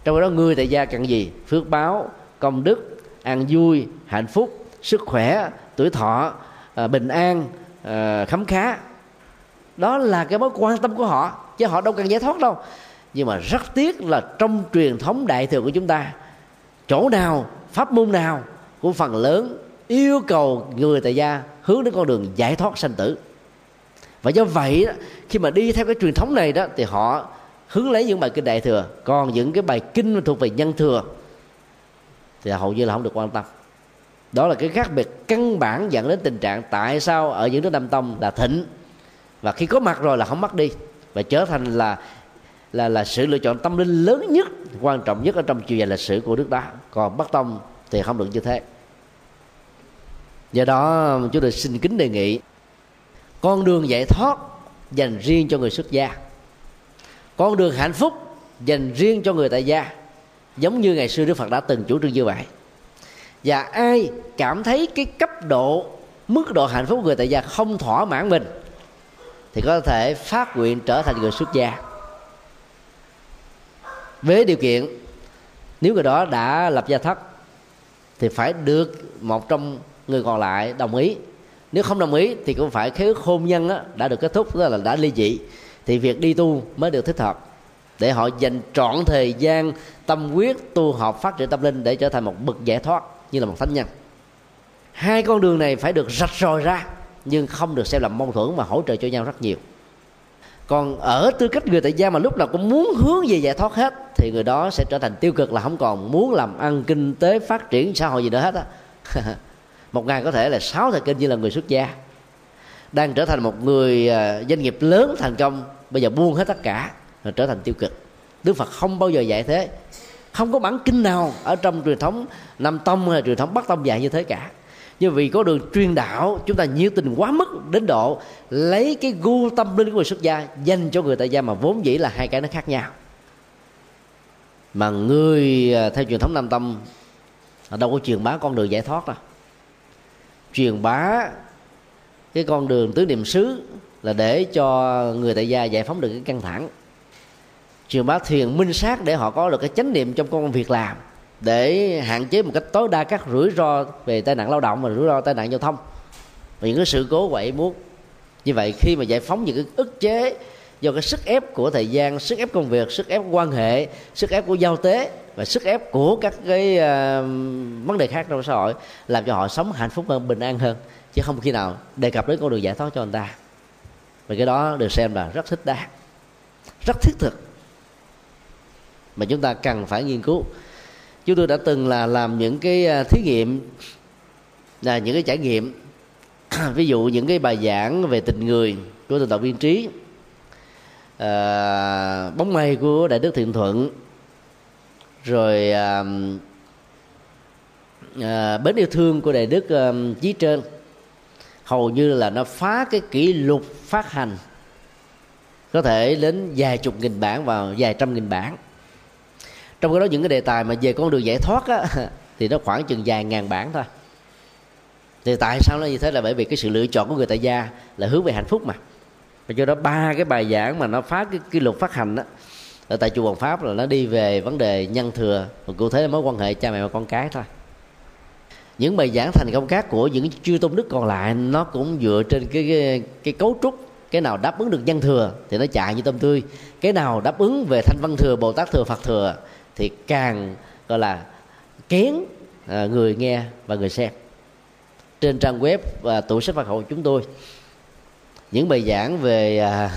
Trong đó người tại gia cần gì? Phước báo công đức an vui hạnh phúc sức khỏe tuổi thọ à, bình an à, khấm khá. Đó là cái mối quan tâm của họ chứ họ đâu cần giải thoát đâu. Nhưng mà rất tiếc là trong truyền thống đại thừa của chúng ta chỗ nào, pháp môn nào của phần lớn yêu cầu người tại gia hướng đến con đường giải thoát sanh tử. Và do vậy khi mà đi theo cái truyền thống này đó, thì họ hướng lấy những bài kinh đại thừa. Còn những cái bài kinh thuộc về nhân thừa, thì hầu như là không được quan tâm. Đó là cái khác biệt căn bản dẫn đến tình trạng tại sao ở những nước nam tông là thịnh. Và khi có mặt rồi là không mất đi, và trở thành là là là sự lựa chọn tâm linh lớn nhất, quan trọng nhất ở trong chiều dài lịch sử của nước đó. Còn bắc tông thì không được như thế. Do đó chúng tôi xin kính đề nghị con đường giải thoát dành riêng cho người xuất gia. Con đường hạnh phúc dành riêng cho người tại gia, giống như ngày xưa đức phật đã từng chủ trương như vậy. Và ai cảm thấy cái cấp độ, mức độ hạnh phúc của người tại gia không thỏa mãn mình, thì có thể phát nguyện trở thành người xuất gia với điều kiện nếu người đó đã lập gia thất thì phải được một trong người còn lại đồng ý. Nếu không đồng ý thì cũng phải khế ước hôn nhân á, đã được kết thúc tức là đã ly dị thì việc đi tu mới được thích hợp. Để họ dành trọn thời gian tâm quyết tu học phát triển tâm linh để trở thành một bậc giải thoát như là một thánh nhân. Hai con đường này phải được rạch ròi ra nhưng không được xem là mâu thuẫn mà hỗ trợ cho nhau rất nhiều còn ở tư cách người tại gia mà lúc nào cũng muốn hướng về giải thoát hết, thì người đó sẽ trở thành tiêu cực là không còn muốn làm ăn kinh tế phát triển xã hội gì nữa hết á. Một ngày có thể là sáu thời kinh như là người xuất gia, đang trở thành một người à, doanh nghiệp lớn thành công, bây giờ buông hết tất cả rồi trở thành tiêu cực. Đức phật không bao giờ dạy thế, không có bản kinh nào ở trong truyền thống nam tông hay truyền thống bắc tông dạy như thế cả nhưng vì có đường truyền đạo, chúng ta nhiệt tình quá mức đến độ lấy cái gu tâm linh của người xuất gia dành cho người tại gia mà vốn dĩ là hai cái nó khác nhau. Mà người à, theo truyền thống nam tâm đâu có truyền bá con đường giải thoát đâu. Truyền bá cái con đường tứ niệm xứ là để cho người tại gia giải phóng được cái căng thẳng. Truyền bá thiền minh sát để họ có được cái chánh niệm trong công việc làm để hạn chế một cách tối đa các rủi ro về tai nạn lao động và rủi ro tai nạn giao thông. Và những cái sự cố quậy muốt như vậy khi mà giải phóng những cái ức chế do cái sức ép của thời gian sức ép công việc sức ép quan hệ sức ép của giao tế và sức ép của các cái uh, vấn đề khác trong xã hội làm cho họ sống hạnh phúc hơn bình an hơn. Chứ không khi nào đề cập đến con đường giải thoát cho người ta. Và cái đó được xem là rất thích đáng rất thiết thực. Mà chúng ta cần phải nghiên cứu chúng tôi đã từng là làm những cái à, thí nghiệm là những cái trải nghiệm. Ví dụ những cái bài giảng về tình người của thượng tọa viên trí à, bóng mây của đại đức thiện thuận rồi à, à, bến yêu thương của đại đức à, chí trên hầu như là nó phá cái kỷ lục phát hành có thể đến vài chục nghìn bản vào vài trăm nghìn bản trong cái đó những cái đề tài mà về con đường giải thoát á, thì nó khoảng chừng vài ngàn bản thôi. Thì tại sao nó như thế là bởi vì cái sự lựa chọn của người tại gia là hướng về hạnh phúc mà. Và do đó ba cái bài giảng mà nó phá cái kỷ lục phát hành đó ở tại chùa Hoàng Pháp là nó đi về vấn đề nhân thừa và cụ thể là mối quan hệ cha mẹ và con cái thôi. Những bài giảng thành công khác của những chư tôn đức còn lại nó cũng dựa trên cái, cái cái cấu trúc cái nào đáp ứng được nhân thừa thì nó chạy như tôm tươi. Cái nào đáp ứng về thanh văn thừa bồ tát thừa phật thừa thì càng gọi là kén à, người nghe và người xem. Trên trang web và tủ sách Phật hội chúng tôi những bài giảng về à,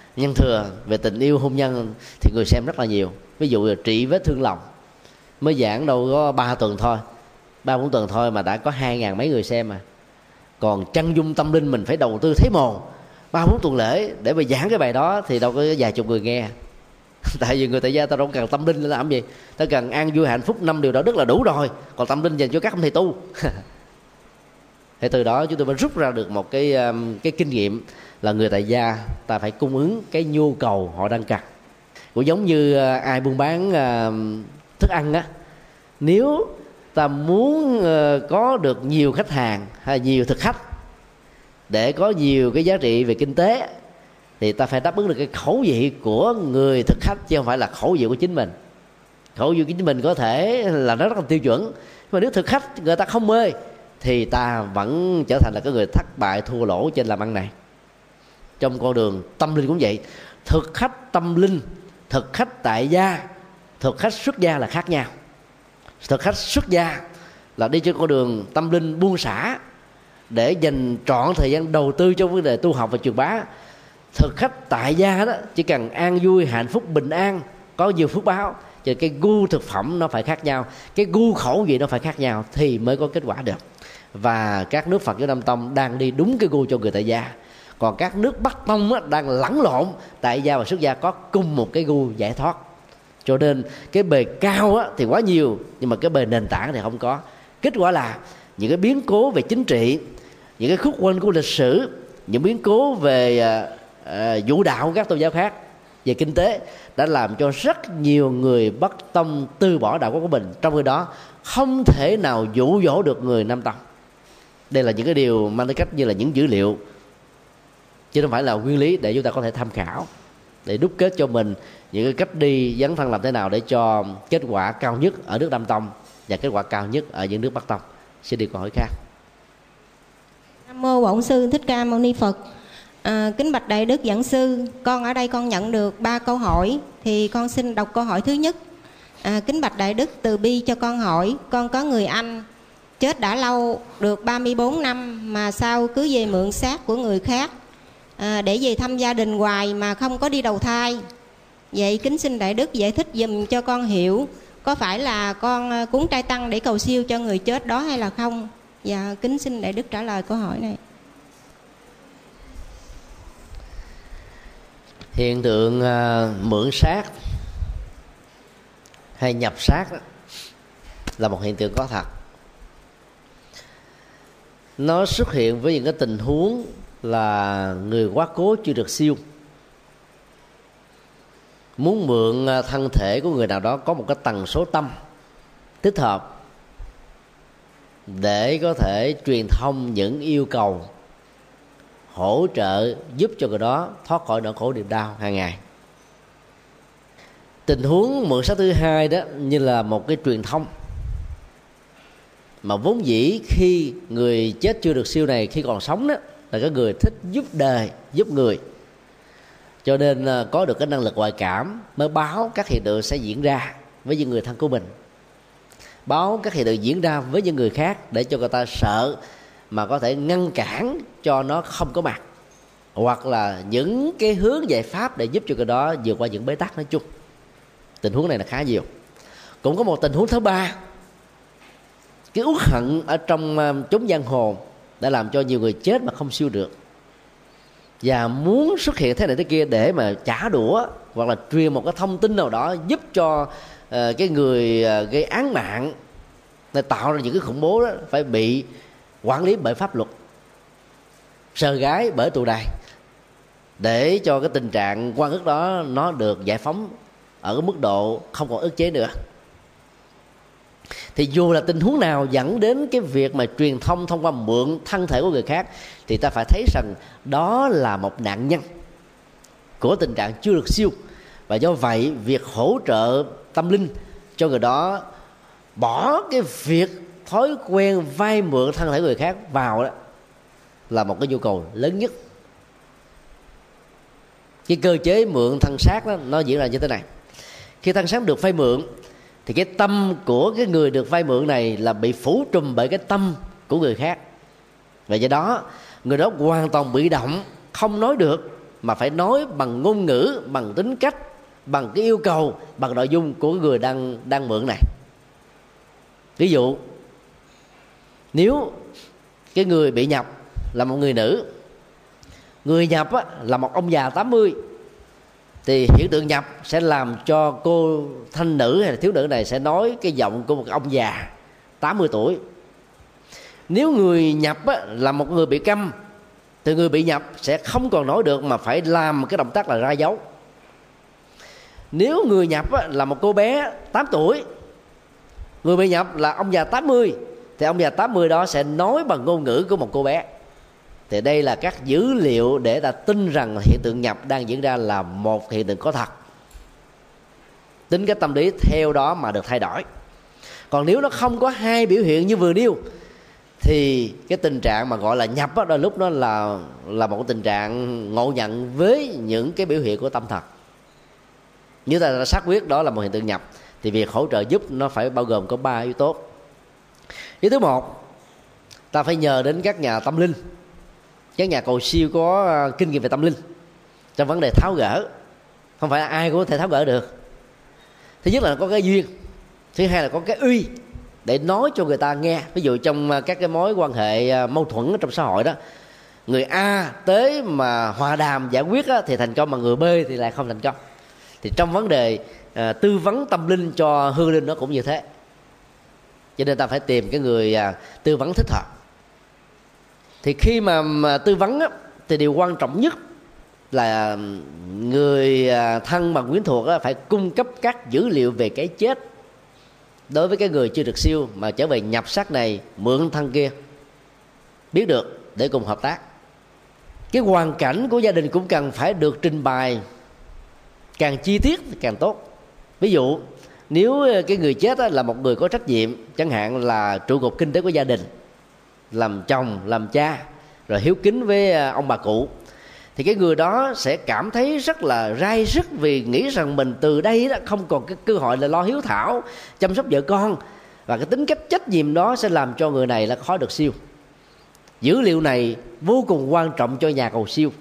nhân thừa về tình yêu hôn nhân thì người xem rất là nhiều. Ví dụ là trị vết thương lòng mới giảng đâu có ba tuần thôi ba bốn tuần thôi mà đã có hai ngàn mấy người xem mà. Còn chân dung tâm linh mình phải đầu tư thấy mồ ba bốn tuần lễ để mà giảng cái bài đó thì đâu có vài chục người nghe. tại vì người tại gia ta đâu cần tâm linh để làm gì. Ta cần an vui hạnh phúc năm điều đó rất là đủ rồi. Còn tâm linh dành cho các ông thầy tu. Thì từ đó chúng tôi mới rút ra được một cái um, cái kinh nghiệm là người tại gia ta phải cung ứng cái nhu cầu họ đang cần. Cũng giống như uh, ai buôn bán um, thức ăn á, nếu ta muốn ờ, có được nhiều khách hàng hay nhiều thực khách để có nhiều cái giá trị về kinh tế thì ta phải đáp ứng được cái khẩu vị của người thực khách, chứ không phải là khẩu vị của chính mình. Khẩu vị của chính mình có thể là nó rất là tiêu chuẩn mà nếu thực khách người ta không mê, thì ta vẫn trở thành là cái người thất bại, thua lỗ trên làm ăn này. Trong con đường tâm linh cũng vậy. Thực khách tâm linh, thực khách tại gia, thực khách xuất gia là khác nhau. Thực khách xuất gia là đi trên con đường tâm linh buông xả để dành trọn thời gian đầu tư cho vấn đề tu học và truyền bá thực khách tại gia đó chỉ cần an vui hạnh phúc bình an có nhiều phước báo cho cái gu thực phẩm nó phải khác nhau cái gu khẩu vị nó phải khác nhau thì mới có kết quả được. Và các nước phật giáo nam tông đang đi đúng cái gu cho người tại gia. Còn các nước bắc tông á, đang lẫn lộn tại gia và xuất gia có cùng một cái gu giải thoát. Cho nên cái bề cao á, thì quá nhiều nhưng mà cái bề nền tảng thì không có. Kết quả là những cái biến cố về chính trị những cái khúc quanh của lịch sử những biến cố về à, Ờ, vũ đạo của các tôn giáo khác về kinh tế đã làm cho rất nhiều người bất tâm từ bỏ đạo của mình trong khi đó, không thể nào dụ dỗ được người nam tông đây là những cái điều mang tính cách như là những dữ liệu, chứ không phải là nguyên lý để chúng ta có thể tham khảo, để đúc kết cho mình những cái cách đi dấn thân làm thế nào để cho kết quả cao nhất ở nước Nam Tông và kết quả cao nhất ở những nước Bắc Tông. Xin đi câu hỏi khác. Nam mô Bổn sư Thích Ca Mâu Ni Phật. À, kính bạch đại đức giảng sư, con ở đây con nhận được ba câu hỏi thì con xin đọc câu hỏi thứ nhất. À, kính bạch đại đức từ bi cho con hỏi, con có người anh chết đã lâu được 34 năm mà sao cứ về mượn xác của người khác? À, để về thăm gia đình hoài mà không có đi đầu thai. Vậy kính xin đại đức giải thích dùm cho con hiểu có phải là con à, cúng trai tăng để cầu siêu cho người chết đó hay là không? Dạ kính xin đại đức trả lời câu hỏi này. Hiện tượng uh, mượn xác hay nhập xác đó, là một hiện tượng có thật. Nó xuất hiện với những cái tình huống là người quá cố chưa được siêu. Muốn mượn à, thân thể của người nào đó có một cái tần số tâm thích hợp để có thể truyền thông những yêu cầu hỗ trợ giúp cho người đó thoát khỏi nỗi khổ niềm đau hàng ngày. Tình huống mượn sách thứ hai đó như là một cái truyền thông mà vốn dĩ khi người chết chưa được siêu này khi còn sống đó là cái người thích giúp đời, giúp người. Cho nên à, có được cái năng lực ngoại cảm mới báo các hiện tượng sẽ diễn ra với những người thân của mình. Báo các hiện tượng diễn ra với những người khác để cho người ta sợ mà có thể ngăn cản cho nó không có mặt. Hoặc là những cái hướng giải pháp để giúp cho cái đó vượt qua những bế tắc nói chung. Tình huống này là khá nhiều. Cũng có một tình huống thứ ba. Cái uất hận ở trong chúng chốn giang hồ đã làm cho nhiều người chết mà không siêu được. Và muốn xuất hiện thế này thế kia để mà trả đũa hoặc là truyền một cái thông tin nào đó giúp cho uh, cái người uh, gây án mạng để tạo ra những cái khủng bố đó phải bị quản lý bởi pháp luật sờ gái bởi tù đài, để cho cái tình trạng quan ức đó nó được giải phóng ở cái mức độ không còn ức chế nữa. Thì dù là tình huống nào dẫn đến cái việc mà truyền thông thông qua mượn thân thể của người khác, thì ta phải thấy rằng đó là một nạn nhân của tình trạng chưa được siêu. Và do vậy, việc hỗ trợ tâm linh cho người đó bỏ cái việc thói quen vay mượn thân thể người khác vào đó là một cái nhu cầu lớn nhất. Cái cơ chế mượn thân xác đó, nó diễn ra như thế này. Khi thân xác được vay mượn, thì cái tâm của cái người được vay mượn này là bị phủ trùm bởi cái tâm của người khác. Và do đó, người đó hoàn toàn bị động, không nói được, mà phải nói bằng ngôn ngữ, bằng tính cách, bằng cái yêu cầu, bằng nội dung của người đang đang mượn này. Ví dụ nếu cái người bị nhập là một người nữ người nhập á, là một ông già 80 thì hiện tượng nhập sẽ làm cho cô thanh nữ hay là thiếu nữ này sẽ nói cái giọng của một ông già 80 tuổi. Nếu người nhập á, là một người bị câm thì người bị nhập sẽ không còn nói được mà phải làm cái động tác là ra dấu. Nếu người nhập á, là một cô bé 8 tuổi người bị nhập là ông già 80 thì ông già 80 đó sẽ nói bằng ngôn ngữ của một cô bé. Thì đây là các dữ liệu để ta tin rằng hiện tượng nhập đang diễn ra là một hiện tượng có thật. Tính cái tâm lý theo đó mà được thay đổi. Còn nếu nó không có hai biểu hiện như vừa nêu, thì cái tình trạng mà gọi là nhập đó đôi lúc nó là là một tình trạng ngộ nhận với những cái biểu hiện của tâm thật như ta xác quyết đó là một hiện tượng nhập, thì việc hỗ trợ giúp nó phải bao gồm có ba yếu tố ý thứ một ta phải nhờ đến các nhà tâm linh. Các nhà cầu siêu có ờ, kinh nghiệm về tâm linh trong vấn đề tháo gỡ. Không phải ai cũng có thể tháo gỡ được. Thứ nhất là có cái duyên thứ hai là có cái uy để nói cho người ta nghe. Ví dụ trong ờ, các cái mối quan hệ ờ, mâu thuẫn trong xã hội đó người A tới mà hòa đàm giải quyết á, thì thành công mà người B thì lại không thành công. Thì trong vấn đề à, tư vấn tâm linh cho hương linh nó cũng như thế cho nên ta phải tìm cái người à, tư vấn thích hợp. Thì khi mà, mà tư vấn á, thì điều quan trọng nhất là người à, thân bằng quyến thuộc á, phải cung cấp các dữ liệu về cái chết đối với cái người chưa được siêu mà trở về nhập xác này mượn thân kia. Biết được để cùng hợp tác. Cái hoàn cảnh của gia đình cũng cần phải được trình bày càng chi tiết càng tốt. Ví dụ nếu ờ, cái người chết là một người có trách nhiệm chẳng hạn là trụ cột kinh tế của gia đình làm chồng làm cha rồi hiếu kính với ờ, ông bà cụ thì cái người đó sẽ cảm thấy rất là rai rứt vì nghĩ rằng mình từ đây đó không còn cái cơ hội là lo hiếu thảo chăm sóc vợ con. Và cái tính cách trách nhiệm đó sẽ làm cho người này là khó được siêu. Dữ liệu này vô cùng quan trọng cho nhà cầu siêu.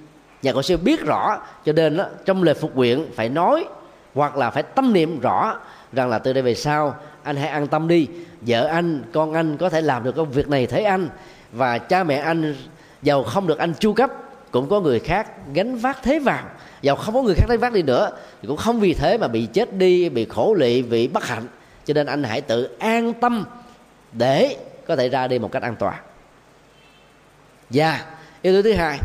Nhà cầu siêu biết rõ cho nên đó, trong lời phục nguyện phải nói hoặc là phải tâm niệm rõ rằng là từ đây về sau, anh hãy an tâm đi. Vợ anh, con anh có thể làm được công việc này thế anh. Và cha mẹ anh, giàu không được anh chu cấp. Cũng có người khác gánh vác thế vào giàu không có người khác gánh vác đi nữa. Thì cũng không vì thế mà bị chết đi, bị khổ lụy bị bất hạnh. Cho nên anh hãy tự an tâm để có thể ra đi một cách an toàn. Và yếu tố thứ hai,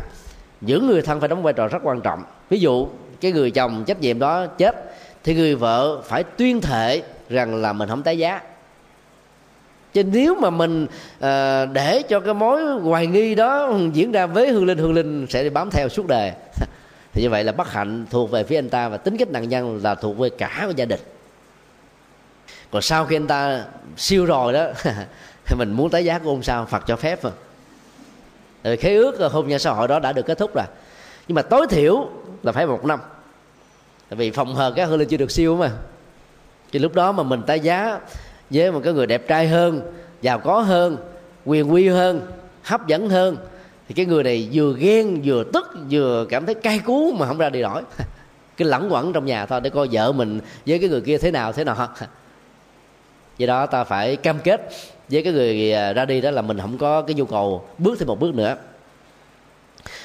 những người thân phải đóng vai trò rất quan trọng. Ví dụ, cái người chồng trách nhiệm đó chết thì người vợ phải tuyên thệ rằng là mình không tái giá. Chứ nếu mà mình à, để cho cái mối hoài nghi đó diễn ra với hương linh hương linh sẽ đi bám theo suốt đời. Thì như vậy là bất hạnh thuộc về phía anh ta và tính cách nạn nhân là thuộc về cả của gia đình. Còn sau khi anh ta siêu rồi đó thì mình muốn tái giá của ông sao? Phật cho phép rồi. rồi khế ước ờ, hôn nhân xã hội đó đã được kết thúc rồi. Nhưng mà tối thiểu là phải một năm tại vì phòng hờ các hương linh chưa được siêu mà. Thì lúc đó mà mình tái giá với một cái người đẹp trai hơn, giàu có hơn, quyền quy hơn, hấp dẫn hơn, thì cái người này vừa ghen, vừa tức, vừa cảm thấy cay cú mà không ra đi nổi. Cái lẳng quẩn trong nhà thôi, để coi vợ mình với cái người kia thế nào thế nào do đó ta phải cam kết với cái người à, ra đi đó là mình không có cái nhu cầu bước thêm một bước nữa.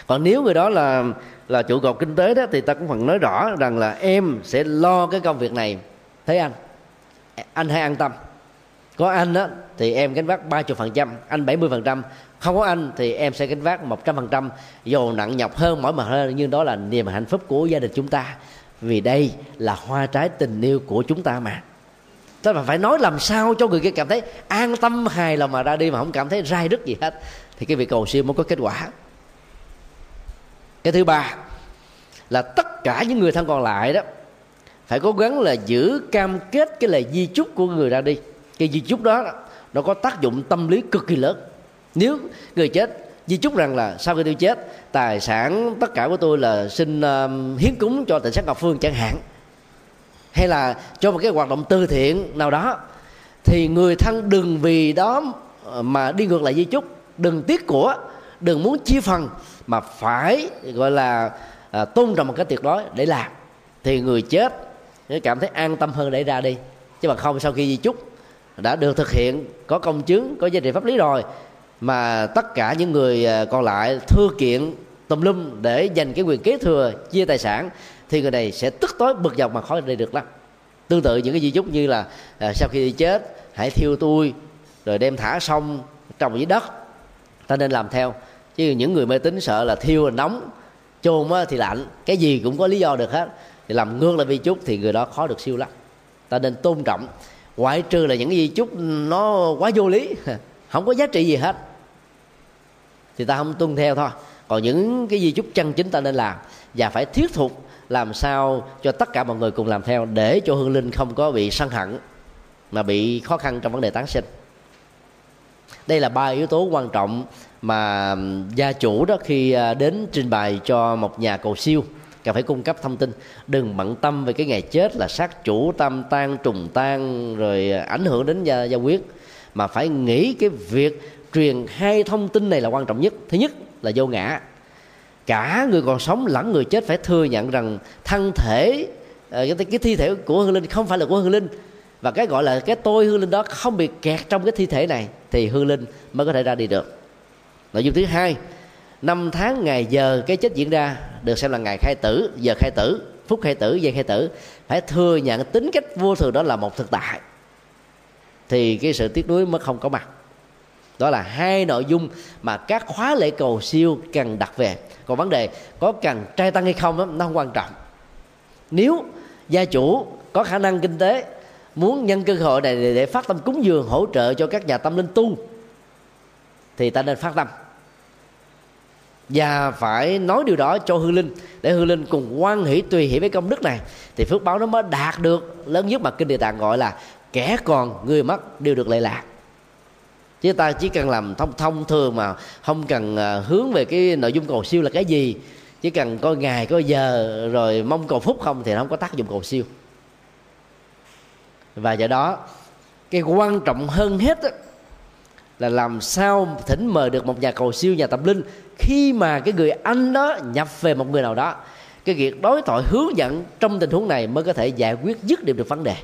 Còn nếu người đó là là trụ cột kinh tế đó, thì ta cũng phần nói rõ rằng là em sẽ lo cái công việc này. Thấy anh? Anh hãy an tâm. Có anh đó thì em gánh vác ba chục phần trăm, anh bảy mươi phần trăm. Không có anh, thì em sẽ gánh vác một trăm phần trăm. Dù nặng nhọc hơn, mỏi mệt hơn, nhưng đó là niềm hạnh phúc của gia đình chúng ta. Vì đây là hoa trái tình yêu của chúng ta mà. Tức là phải nói làm sao cho người kia cảm thấy an tâm hài lòng mà ra đi mà không cảm thấy rai rứt gì hết. Thì cái việc cầu siêu mới có kết quả cái thứ ba là tất cả những người thân còn lại đó phải cố gắng là giữ cam kết cái lời di chúc của người ra đi. Cái di chúc đó nó có tác dụng tâm lý cực kỳ lớn. Nếu người chết di chúc rằng là sau khi tôi chết tài sản tất cả của tôi là xin uh, hiến cúng cho tỉnh sát ngọc phương chẳng hạn. Hay là cho một cái hoạt động từ thiện nào đó thì người thân đừng vì đó mà đi ngược lại di chúc. Đừng tiếc của đừng muốn chia phần mà phải gọi là à, tôn trọng một cái tuyệt đối để làm thì người chết cảm thấy an tâm hơn để ra đi. Chứ mà không sau khi di chúc đã được thực hiện có công chứng có giá trị pháp lý rồi mà tất cả những người à, còn lại thưa kiện tùm lum để giành cái quyền kế thừa chia tài sản thì người này sẽ tức tối bực dọc mà khó đi được lắm. Tương tự những cái di chúc như là à, sau khi đi chết hãy thiêu tôi rồi đem thả sông trồng dưới đất ta nên làm theo chứ những người mê tín sợ là thiêu là nóng, chôn thì lạnh. Cái gì cũng có lý do được hết. Thì làm ngược lại vi chúc thì người đó khó được siêu lắm. Ta nên tôn trọng. Ngoại trừ là những cái di chúc nó quá vô lý, không có giá trị gì hết. Thì ta không tuân theo thôi. Còn những cái di chúc chân chính ta nên làm và phải thuyết phục làm sao cho tất cả mọi người cùng làm theo để cho hương linh không có bị sân hận, mà bị khó khăn trong vấn đề tán sinh. Đây là ba yếu tố quan trọng mà gia chủ đó khi à, đến trình bày cho một nhà cầu siêu cần phải cung cấp thông tin. Đừng bận tâm về cái ngày chết là sát chủ tam tan trùng tan rồi ảnh hưởng đến gia, gia quyết. Mà phải nghĩ cái việc truyền hai thông tin này là quan trọng nhất. Thứ nhất là vô ngã. Cả người còn sống lẫn người chết phải thừa nhận rằng thân thể ờ, cái, cái thi thể của hương linh không phải là của hương linh. Và cái gọi là cái tôi hương linh đó không bị kẹt trong cái thi thể này thì hương linh mới có thể ra đi được nội dung thứ hai năm tháng ngày giờ cái chết diễn ra được xem là ngày khai tử giờ khai tử phút khai tử giây khai tử. Phải thừa nhận tính cách vô thường đó là một thực tại. Thì cái sự tiếc nuối mới không có mặt. Đó là hai nội dung mà các khóa lễ cầu siêu cần đặt về. Còn vấn đề có cần trai tăng hay không đó, nó không quan trọng. Nếu gia chủ có khả năng kinh tế muốn nhân cơ hội này để phát tâm cúng dường hỗ trợ cho các nhà tâm linh tu thì ta nên phát tâm. Và phải nói điều đó cho hư linh, để hư linh cùng quan hỷ tùy hỷ với công đức này, thì phước báo nó mới đạt được lớn nhất mà kinh địa tạng gọi là kẻ còn người mất đều được lệ lạc. Chứ ta chỉ cần làm thông thông thường mà không cần à, hướng về cái nội dung cầu siêu là cái gì, chỉ cần coi ngày coi giờ, rồi mong cầu phúc không thì nó không có tác dụng cầu siêu. Và do đó, cái quan trọng hơn hết đó là làm sao thỉnh mời được một nhà cầu siêu, nhà tâm linh, khi mà cái người anh đó nhập về một người nào đó. Cái việc đối thoại hướng dẫn trong tình huống này mới có thể giải quyết dứt điểm được vấn đề.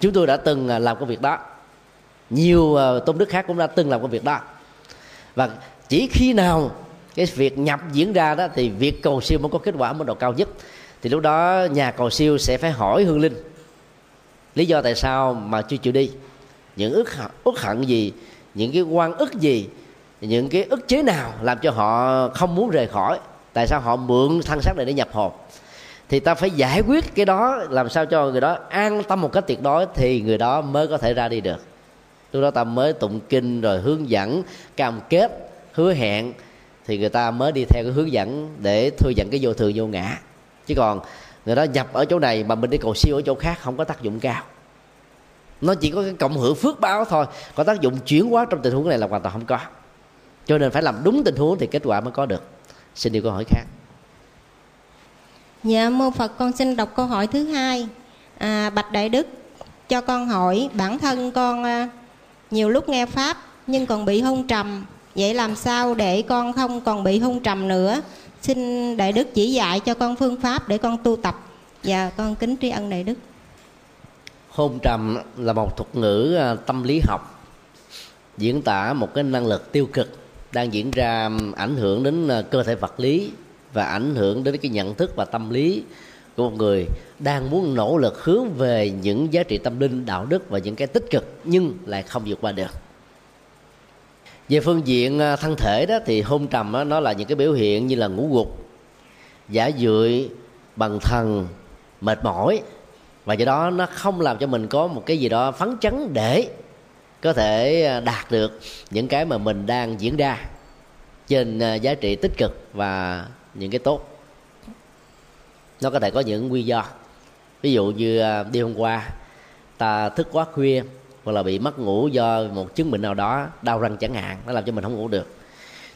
Chúng tôi đã từng à, làm công việc đó. Nhiều à, tôn đức khác cũng đã từng làm công việc đó. Và chỉ khi nào cái việc nhập diễn ra đó thì việc cầu siêu mới có kết quả mức độ cao nhất. Thì lúc đó nhà cầu siêu sẽ phải hỏi hương linh lý do tại sao mà chưa chịu đi những ức ức hận gì? Những cái quan ức gì? Những cái ức chế nào làm cho họ không muốn rời khỏi? Tại sao họ mượn thân xác này để nhập hồn? Thì ta phải giải quyết cái đó, làm sao cho người đó an tâm một cách tuyệt đối thì người đó mới có thể ra đi được. Lúc đó ta mới tụng kinh rồi hướng dẫn, cam kết, hứa hẹn, thì người ta mới đi theo cái hướng dẫn để thừa nhận cái vô thường vô ngã. Chứ còn người đó nhập ở chỗ này mà mình đi cầu siêu ở chỗ khác không có tác dụng cao nó chỉ có cái cộng hưởng phước báo thôi. Có tác dụng chuyển hóa trong tình huống này là hoàn toàn không có. Cho nên phải làm đúng tình huống thì kết quả mới có được. Xin điều câu hỏi khác. Dạ mô phật con xin đọc câu hỏi thứ hai. À, bạch đại đức cho con hỏi bản thân con à, nhiều lúc nghe pháp nhưng còn bị hôn trầm. Vậy làm sao để con không còn bị hôn trầm nữa? Xin đại đức chỉ dạy cho con phương pháp để con tu tập. Và con kính tri ân đại đức hôn trầm là một thuật ngữ à, tâm lý học diễn tả một cái năng lực tiêu cực đang diễn ra ảnh hưởng đến à, cơ thể vật lý và ảnh hưởng đến cái nhận thức và tâm lý của một người đang muốn nỗ lực hướng về những giá trị tâm linh đạo đức và những cái tích cực nhưng lại không vượt qua được. Về phương diện à, thân thể đó thì hôn trầm đó, nó là những cái biểu hiện như là ngủ gục giả dưỡi bằng thần mệt mỏi và do đó nó không làm cho mình có một cái gì đó phấn chấn để có thể à, đạt được những cái mà mình đang diễn ra trên à, giá trị tích cực và những cái tốt. Nó có thể có những nguyên do. Ví dụ như à, đi hôm qua ta thức quá khuya hoặc là bị mất ngủ do một chứng bệnh nào đó, đau răng chẳng hạn, nó làm cho mình không ngủ được.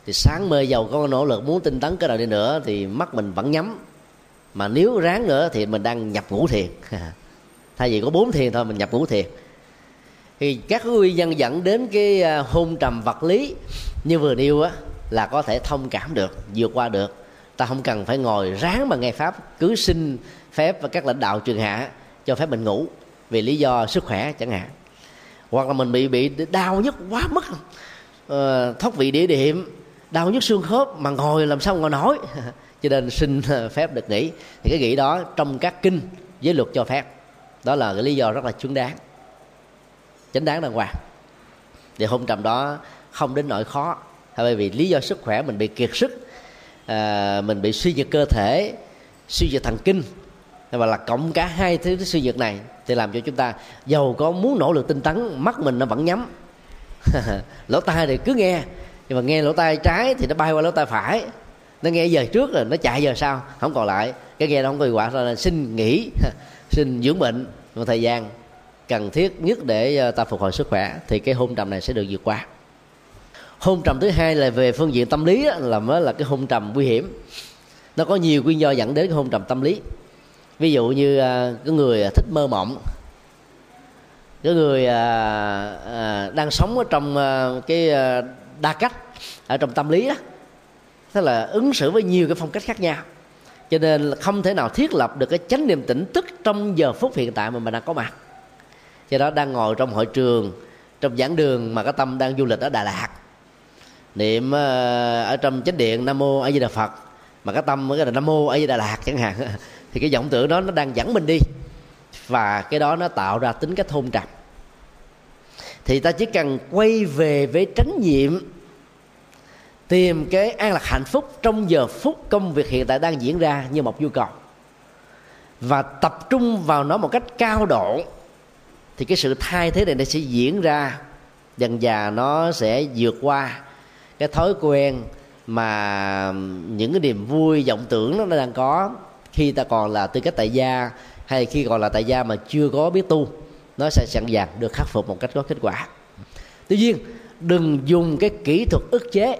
Thì sáng mơ giàu có nỗ lực muốn tinh tấn cái nào đi nữa thì mắt mình vẫn nhắm. Mà nếu ráng nữa thì mình đang nhập ngủ thiền thay vì có bốn thiền thôi mình nhập ngũ thiền. Thì các nguyên nhân dẫn đến cái à, hôn trầm vật lý như vừa nêu á là có thể thông cảm được vượt qua được. Ta không cần phải ngồi ráng mà nghe pháp cứ xin phép và các lãnh đạo trường hạ cho phép mình ngủ vì lý do sức khỏe chẳng hạn. Hoặc là mình bị bị đau nhức quá mức uh, thoát vị địa điểm đau nhức xương khớp mà ngồi làm sao ngồi nổi. Cho nên xin ờ, phép được nghỉ. Thì cái nghỉ đó trong các kinh giới luật cho phép đó là cái lý do rất là chứng đáng. Chính đáng đàng hoàng. Thì hôm trầm đó không đến nỗi khó. Bởi vì lý do sức khỏe mình bị kiệt sức à, mình bị suy nhược cơ thể suy nhược thần kinh. Và là cộng cả hai thứ suy nhược này thì làm cho chúng ta giàu có muốn nỗ lực tinh tấn mắt mình nó vẫn nhắm. Lỗ tai thì cứ nghe nhưng mà nghe lỗ tai trái thì nó bay qua lỗ tai phải. Nó nghe giờ trước rồi nó chạy giờ sau không còn lại cái nghe nó không có hiệu quả nên xin nghỉ, xin dưỡng bệnh một thời gian cần thiết nhất để ờ, ta phục hồi sức khỏe, thì cái hôn trầm này sẽ được vượt qua. Hôn trầm thứ hai là về phương diện tâm lý là mới là cái hôn trầm nguy hiểm. Nó có nhiều nguyên do dẫn đến cái hôn trầm tâm lý. Ví dụ như ờ, cái người ờ, thích mơ mộng, cái người đang sống ở trong cái đa cách, ở trong tâm lý đó tức là ứng xử với nhiều cái phong cách khác nhau cho nên là không thể nào thiết lập được cái chánh niệm tỉnh thức trong giờ phút hiện tại mà mình đang có mặt. Do đó đang ngồi trong hội trường, trong giảng đường mà cái tâm đang du lịch ở đà lạt. Niệm ờ, ở trong chánh điện nam mô a di đà phật, mà cái tâm cái là nam mô a di đà lạt chẳng hạn. Thì cái vọng tưởng đó nó đang dẫn mình đi, và cái đó nó tạo ra tính cách thôn trầm. Thì ta chỉ cần quay về với tránh nhiệm tìm cái an lạc hạnh phúc trong giờ phút công việc hiện tại đang diễn ra như một nhu cầu và tập trung vào nó một cách cao độ, thì cái sự thay thế này nó sẽ diễn ra, dần dà nó sẽ vượt qua cái thói quen mà những cái niềm vui, vọng tưởng nó đang có khi ta còn là tư cách tại gia, hay khi còn là tại gia mà chưa có biết tu, nó sẽ sẵn sàng được khắc phục một cách có kết quả. Tuy nhiên, đừng dùng cái kỹ thuật ức chế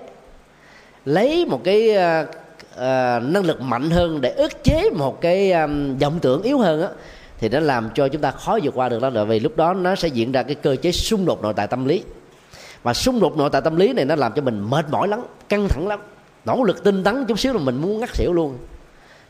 lấy một cái uh, uh, năng lực mạnh hơn để ức chế một cái um, vọng tưởng yếu hơn á thì nó làm cho chúng ta khó vượt qua được đó là vì lúc đó nó sẽ diễn ra cái cơ chế xung đột nội tại tâm lý. Và xung đột nội tại tâm lý này nó làm cho mình mệt mỏi lắm căng thẳng lắm nỗ lực tinh tấn chút xíu là mình muốn ngắt xỉu luôn.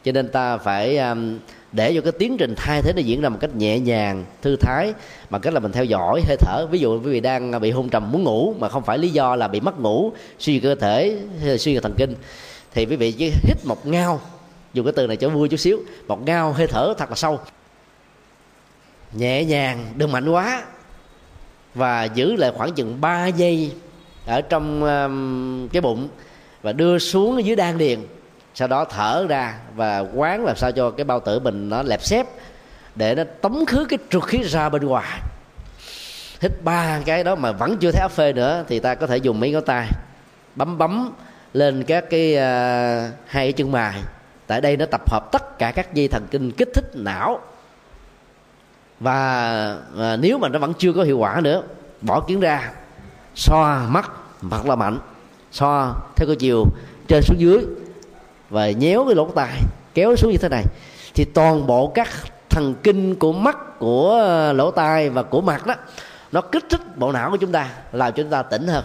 Cho nên ta phải um, để cho cái tiến trình thay thế nó diễn ra một cách nhẹ nhàng thư thái bằng cách là mình theo dõi hơi thở. Ví dụ quý vị đang bị hôn trầm muốn ngủ mà không phải lý do là bị mất ngủ suy cơ thể suy suy thần kinh thì quý vị chỉ hít một ngao dùng cái từ này cho vui chút xíu một ngao hơi thở thật là sâu. Nhẹ nhàng đừng mạnh quá. Và giữ lại khoảng chừng 3 giây ở trong um, cái bụng và đưa xuống dưới đan điền sau đó thở ra và quán làm sao cho cái bao tử mình nó lẹp xếp để nó tống khứ cái trượt khí ra bên ngoài. Hít ba cái đó mà vẫn chưa thấy áp phê nữa thì ta có thể dùng mấy ngón tay bấm bấm lên các cái uh, hai cái chân mài. Tại đây nó tập hợp tất cả các dây thần kinh kích thích não. Và uh, nếu mà nó vẫn chưa có hiệu quả nữa bỏ kiến ra xoa mắt mặt là mạnh. Xoa theo cái chiều trên xuống dưới và nhéo cái lỗ tai, kéo xuống như thế này. Thì toàn bộ các thần kinh của mắt, của ờ, lỗ tai và của mặt đó, nó kích thích bộ não của chúng ta, làm cho chúng ta tỉnh hơn.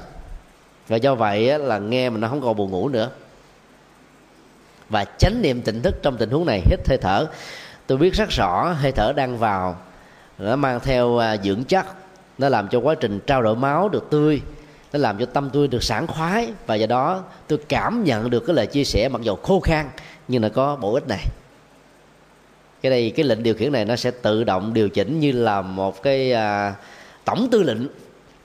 Và do vậy là nghe mình nó không còn buồn ngủ nữa. Và chánh niệm tỉnh thức trong tình huống này hít hơi thở. Tôi biết rất rõ hơi thở đang vào, nó mang theo à, dưỡng chất. Nó làm cho quá trình trao đổi máu được tươi nó làm cho tâm tôi được sảng khoái và do đó tôi cảm nhận được cái lời chia sẻ mặc dù khô khan nhưng là có bổ ích này. Cái đây cái lệnh điều khiển này nó sẽ tự động điều chỉnh như là một cái à, tổng tư lệnh.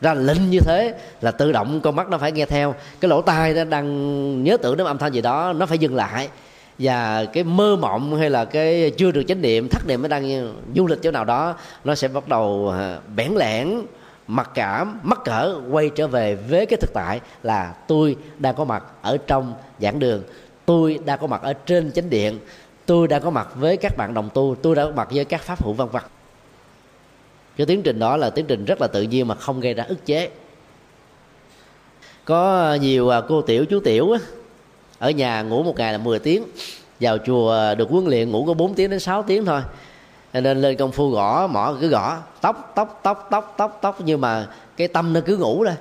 Ra lệnh như thế là tự động con mắt nó phải nghe theo. Cái lỗ tai nó đang nhớ tưởng đến âm thanh gì đó nó phải dừng lại. Và cái mơ mộng hay là cái chưa được chánh niệm thất niệm nó đang du lịch chỗ nào đó nó sẽ bắt đầu à, bẽn lẽn mặc cảm mắc cỡ quay trở về với cái thực tại là tôi đang có mặt ở trong giảng đường tôi đang có mặt ở trên chánh điện tôi đang có mặt với các bạn đồng tu tôi đang có mặt với các pháp hữu văn vật cái tiến trình đó là tiến trình rất là tự nhiên mà không gây ra ức chế. Có nhiều à, cô tiểu chú tiểu á, ở nhà ngủ một ngày là 10 tiếng vào chùa được huấn luyện ngủ có 4 tiếng đến 6 tiếng thôi nên lên công phu gõ mỏ cứ gõ. Tóc tóc tóc tóc tóc tóc nhưng mà cái tâm nó cứ ngủ đây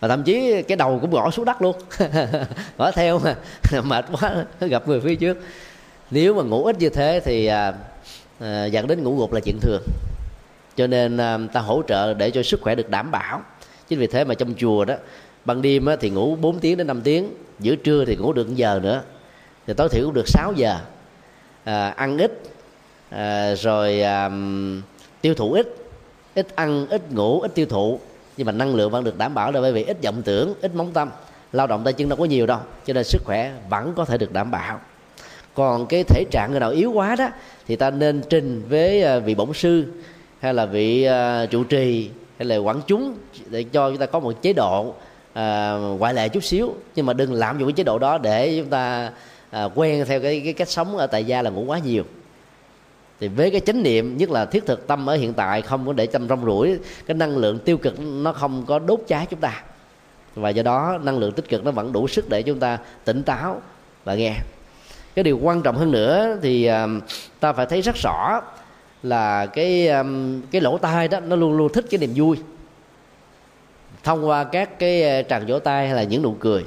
và thậm chí cái đầu cũng gõ xuống đất luôn. Gõ theo mà. Mệt quá gặp người phía trước. Nếu mà ngủ ít như thế thì à, à, dẫn đến ngủ gục là chuyện thường. Cho nên à, ta hỗ trợ để cho sức khỏe được đảm bảo. Chính vì thế mà trong chùa đó ban đêm á, thì ngủ 4 tiếng đến 5 tiếng. Giữa trưa thì ngủ được 1 giờ nữa. Thì tối thiểu cũng được 6 giờ. À, ăn ít à, rồi à, tiêu thụ ít ít ăn ít ngủ ít tiêu thụ. Nhưng mà năng lượng vẫn được đảm bảo là bởi vì ít vọng tưởng ít móng tâm lao động tay chân đâu có nhiều đâu cho nên sức khỏe vẫn có thể được đảm bảo. Còn cái thể trạng người nào yếu quá đó thì ta nên trình với ờ, vị bổn sư hay là vị uh, trụ trì hay là quản chúng để cho chúng ta có một chế độ uh, ngoại lệ chút xíu. Nhưng mà đừng lạm dụng cái chế độ đó để chúng ta uh, quen theo cái cái cách sống ở tại gia là ngủ quá nhiều thì với cái chánh niệm, nhất là thiết thực tâm ở hiện tại, không có để tâm rong rủi cái năng lượng tiêu cực nó không có đốt cháy chúng ta. Và do đó, năng lượng tích cực nó vẫn đủ sức để chúng ta tỉnh táo và nghe. Cái điều quan trọng hơn nữa thì à, ta phải thấy rất rõ là cái à, cái lỗ tai đó, nó luôn luôn thích cái niềm vui. Thông qua các cái à, tràng vỗ tay hay là những nụ cười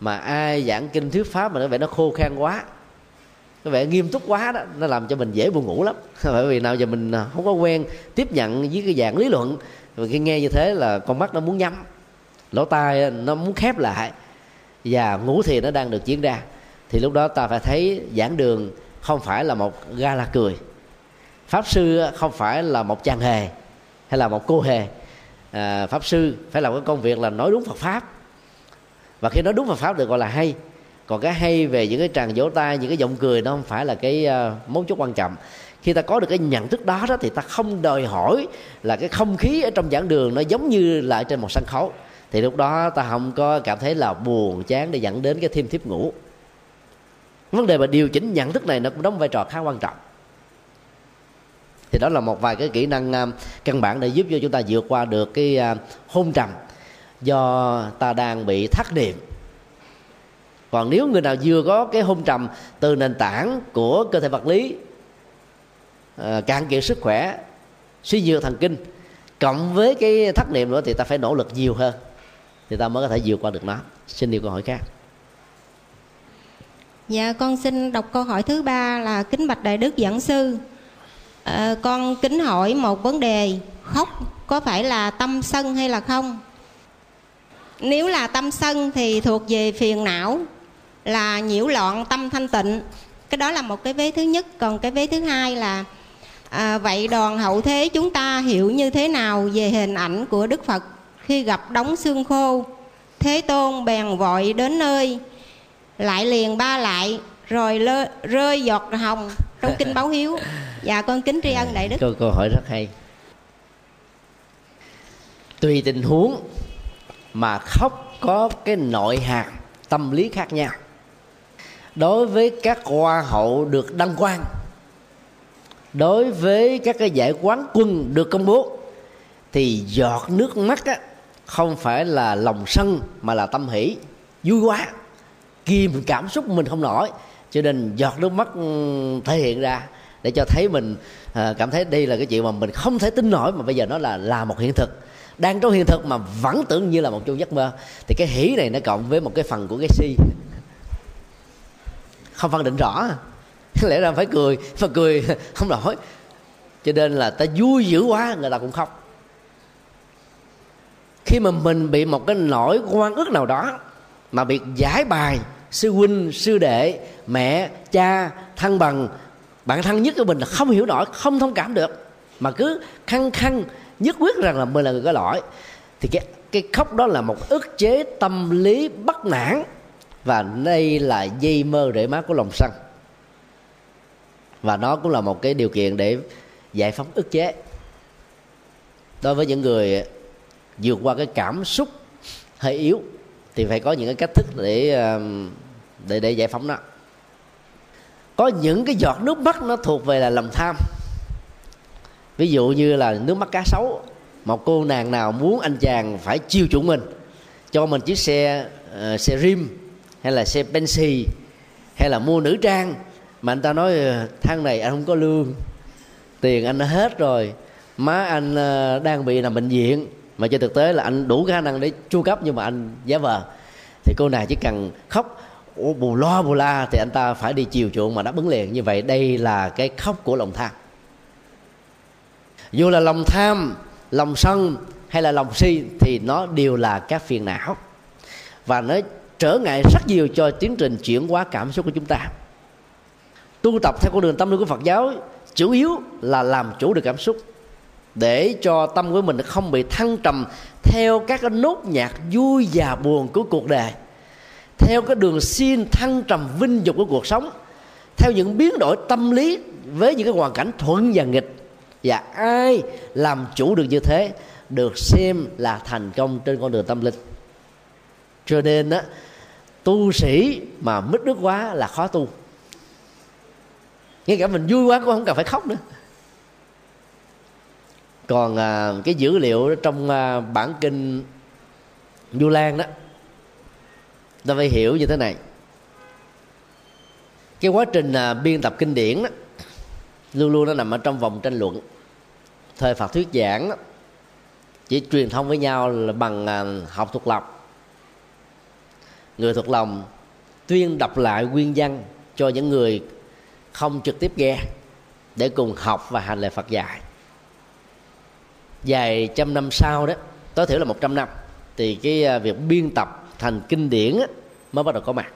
mà ai giảng kinh thuyết pháp mà nó vẻ nó khô khan quá cái vẻ nghiêm túc quá đó nó làm cho mình dễ buồn ngủ lắm. Bởi vì nào giờ mình à, không có quen tiếp nhận với cái dạng lý luận và khi nghe như thế là con mắt nó muốn nhắm lỗ tai nó muốn khép lại và ngủ thì nó đang được diễn ra. Thì lúc đó ta phải thấy giảng đường không phải là một ga la cười. Pháp sư không phải là một chàng hề hay là một cô hề. À, pháp sư phải làm cái công việc là nói đúng phật pháp. Và khi nói đúng phật pháp được gọi là hay còn cái hay về những cái tràng vỗ tay những cái giọng cười nó không phải là cái uh, mấu chốt quan trọng. Khi ta có được cái nhận thức đó đó thì ta không đòi hỏi là cái không khí ở trong giảng đường nó giống như là trên một sân khấu. Thì lúc đó ta không có cảm thấy là buồn chán để dẫn đến cái thêm thiếp ngủ. Vấn đề mà điều chỉnh nhận thức này nó cũng đóng vai trò khá quan trọng. Thì đó là một vài cái kỹ năng uh, căn bản để giúp cho chúng ta vượt qua được cái uh, hôn trầm do ta đang bị thắt niệm còn nếu người nào vừa có cái hôn trầm từ nền tảng của cơ thể vật lý uh, cạn kiệt sức khỏe suy nhược thần kinh cộng với cái thất niệm nữa thì ta phải nỗ lực nhiều hơn. Thì ta mới có thể vượt qua được nó. Xin điều câu hỏi khác. Dạ con xin đọc câu hỏi thứ ba là kính bạch đại đức giảng sư. À, con kính hỏi một vấn đề khóc có phải là tâm sân hay là không? Nếu là tâm sân thì thuộc về phiền não là nhiễu loạn tâm thanh tịnh. Cái đó là một cái vế thứ nhất. Còn cái vế thứ hai là à, vậy đoàn hậu thế chúng ta hiểu như thế nào về hình ảnh của đức phật khi gặp đống xương khô? Thế tôn bèn vội đến nơi lại liền ba lại rồi lơ, rơi giọt hồng trong kinh báo hiếu. Dạ con kính tri ân đại đức. Câu câu hỏi rất hay. Tùy tình huống mà khóc có cái nội hạt tâm lý khác nhau đối với các hoa hậu được đăng quang đối với các cái giải quán quân được công bố thì giọt nước mắt á, không phải là lòng sân mà là tâm hỷ. Vui quá kìm cảm xúc mình không nổi. Cho nên giọt nước mắt ừ, thể hiện ra để cho thấy mình à, cảm thấy đây là cái chuyện mà mình không thể tin nổi mà bây giờ nó là là một hiện thực. Đang trong hiện thực mà vẫn tưởng như là một chung giấc mơ. Thì cái hỷ này nó cộng với một cái phần của cái si không phân định rõ. Lẽ ra phải cười. Mà cười, không nổi. Cho nên là ta vui dữ quá, người ta cũng khóc. Khi mà mình bị một cái nỗi quan ức nào đó, mà bị giải bài, sư huynh, sư đệ, mẹ, cha thân bằng, bạn thân nhất của mình là không hiểu nổi, không thông cảm được, mà cứ khăng khăng nhất quyết rằng là mình là người có lỗi, thì cái cái khóc đó là một ức chế tâm lý bất mãn và đây là dây mơ rễ má của lòng sân. Và nó cũng là một cái điều kiện để giải phóng ức chế. Đối với những người vượt qua cái cảm xúc hơi yếu thì phải có những cái cách thức để để để giải phóng nó. Có những cái giọt nước mắt nó thuộc về là lòng tham. Ví dụ như là nước mắt cá sấu một cô nàng nào muốn anh chàng phải chiêu chuộng mình cho mình chiếc xe uh, xe rim hay là xe Benzi hay là mua nữ trang. Mà anh ta nói ờ, tháng này anh không có lương, tiền anh đã hết rồi, má anh ờ, đang bị nằm bệnh viện. Mà trên thực tế là anh đủ khả năng để chu cấp, nhưng mà anh giá vờ. Thì cô này chỉ cần khóc bù lo, bù la, thì anh ta phải đi chiều chuộng mà đáp ứng liền. Như vậy đây là cái khóc của lòng tham. Dù là lòng tham, lòng sân hay là lòng si thì nó đều là các phiền não. Và nó trở ngại rất nhiều cho tiến trình chuyển hóa cảm xúc của chúng ta. Tu tập theo con đường tâm linh của phật giáo, chủ yếu là làm chủ được cảm xúc. Để cho tâm của mình không bị thăng trầm theo các cái nốt nhạc vui và buồn của cuộc đời, theo cái đường xin thăng trầm vinh dục của cuộc sống, theo những biến đổi tâm lý với những cái hoàn cảnh thuận và nghịch. Và ai làm chủ được như thế được xem là thành công trên con đường tâm linh. Cho nên á tu sĩ mà mít nước quá là khó tu. Ngay cả mình vui quá cũng không cần phải khóc nữa. Còn à, cái dữ liệu trong à, bản kinh du lan đó ta phải hiểu như thế này. Cái quá trình à, biên tập kinh điển đó luôn luôn nó nằm ở trong vòng tranh luận. Thời phật thuyết giảng đó, chỉ truyền thông với nhau là bằng à, học thuộc lòng người thuộc lòng tuyên đọc lại nguyên văn cho những người không trực tiếp nghe để cùng học và hành lời Phật dạy. Vài trăm năm sau đó, tối thiểu là một trăm năm, thì cái à, việc biên tập thành kinh điển mới bắt đầu có mặt.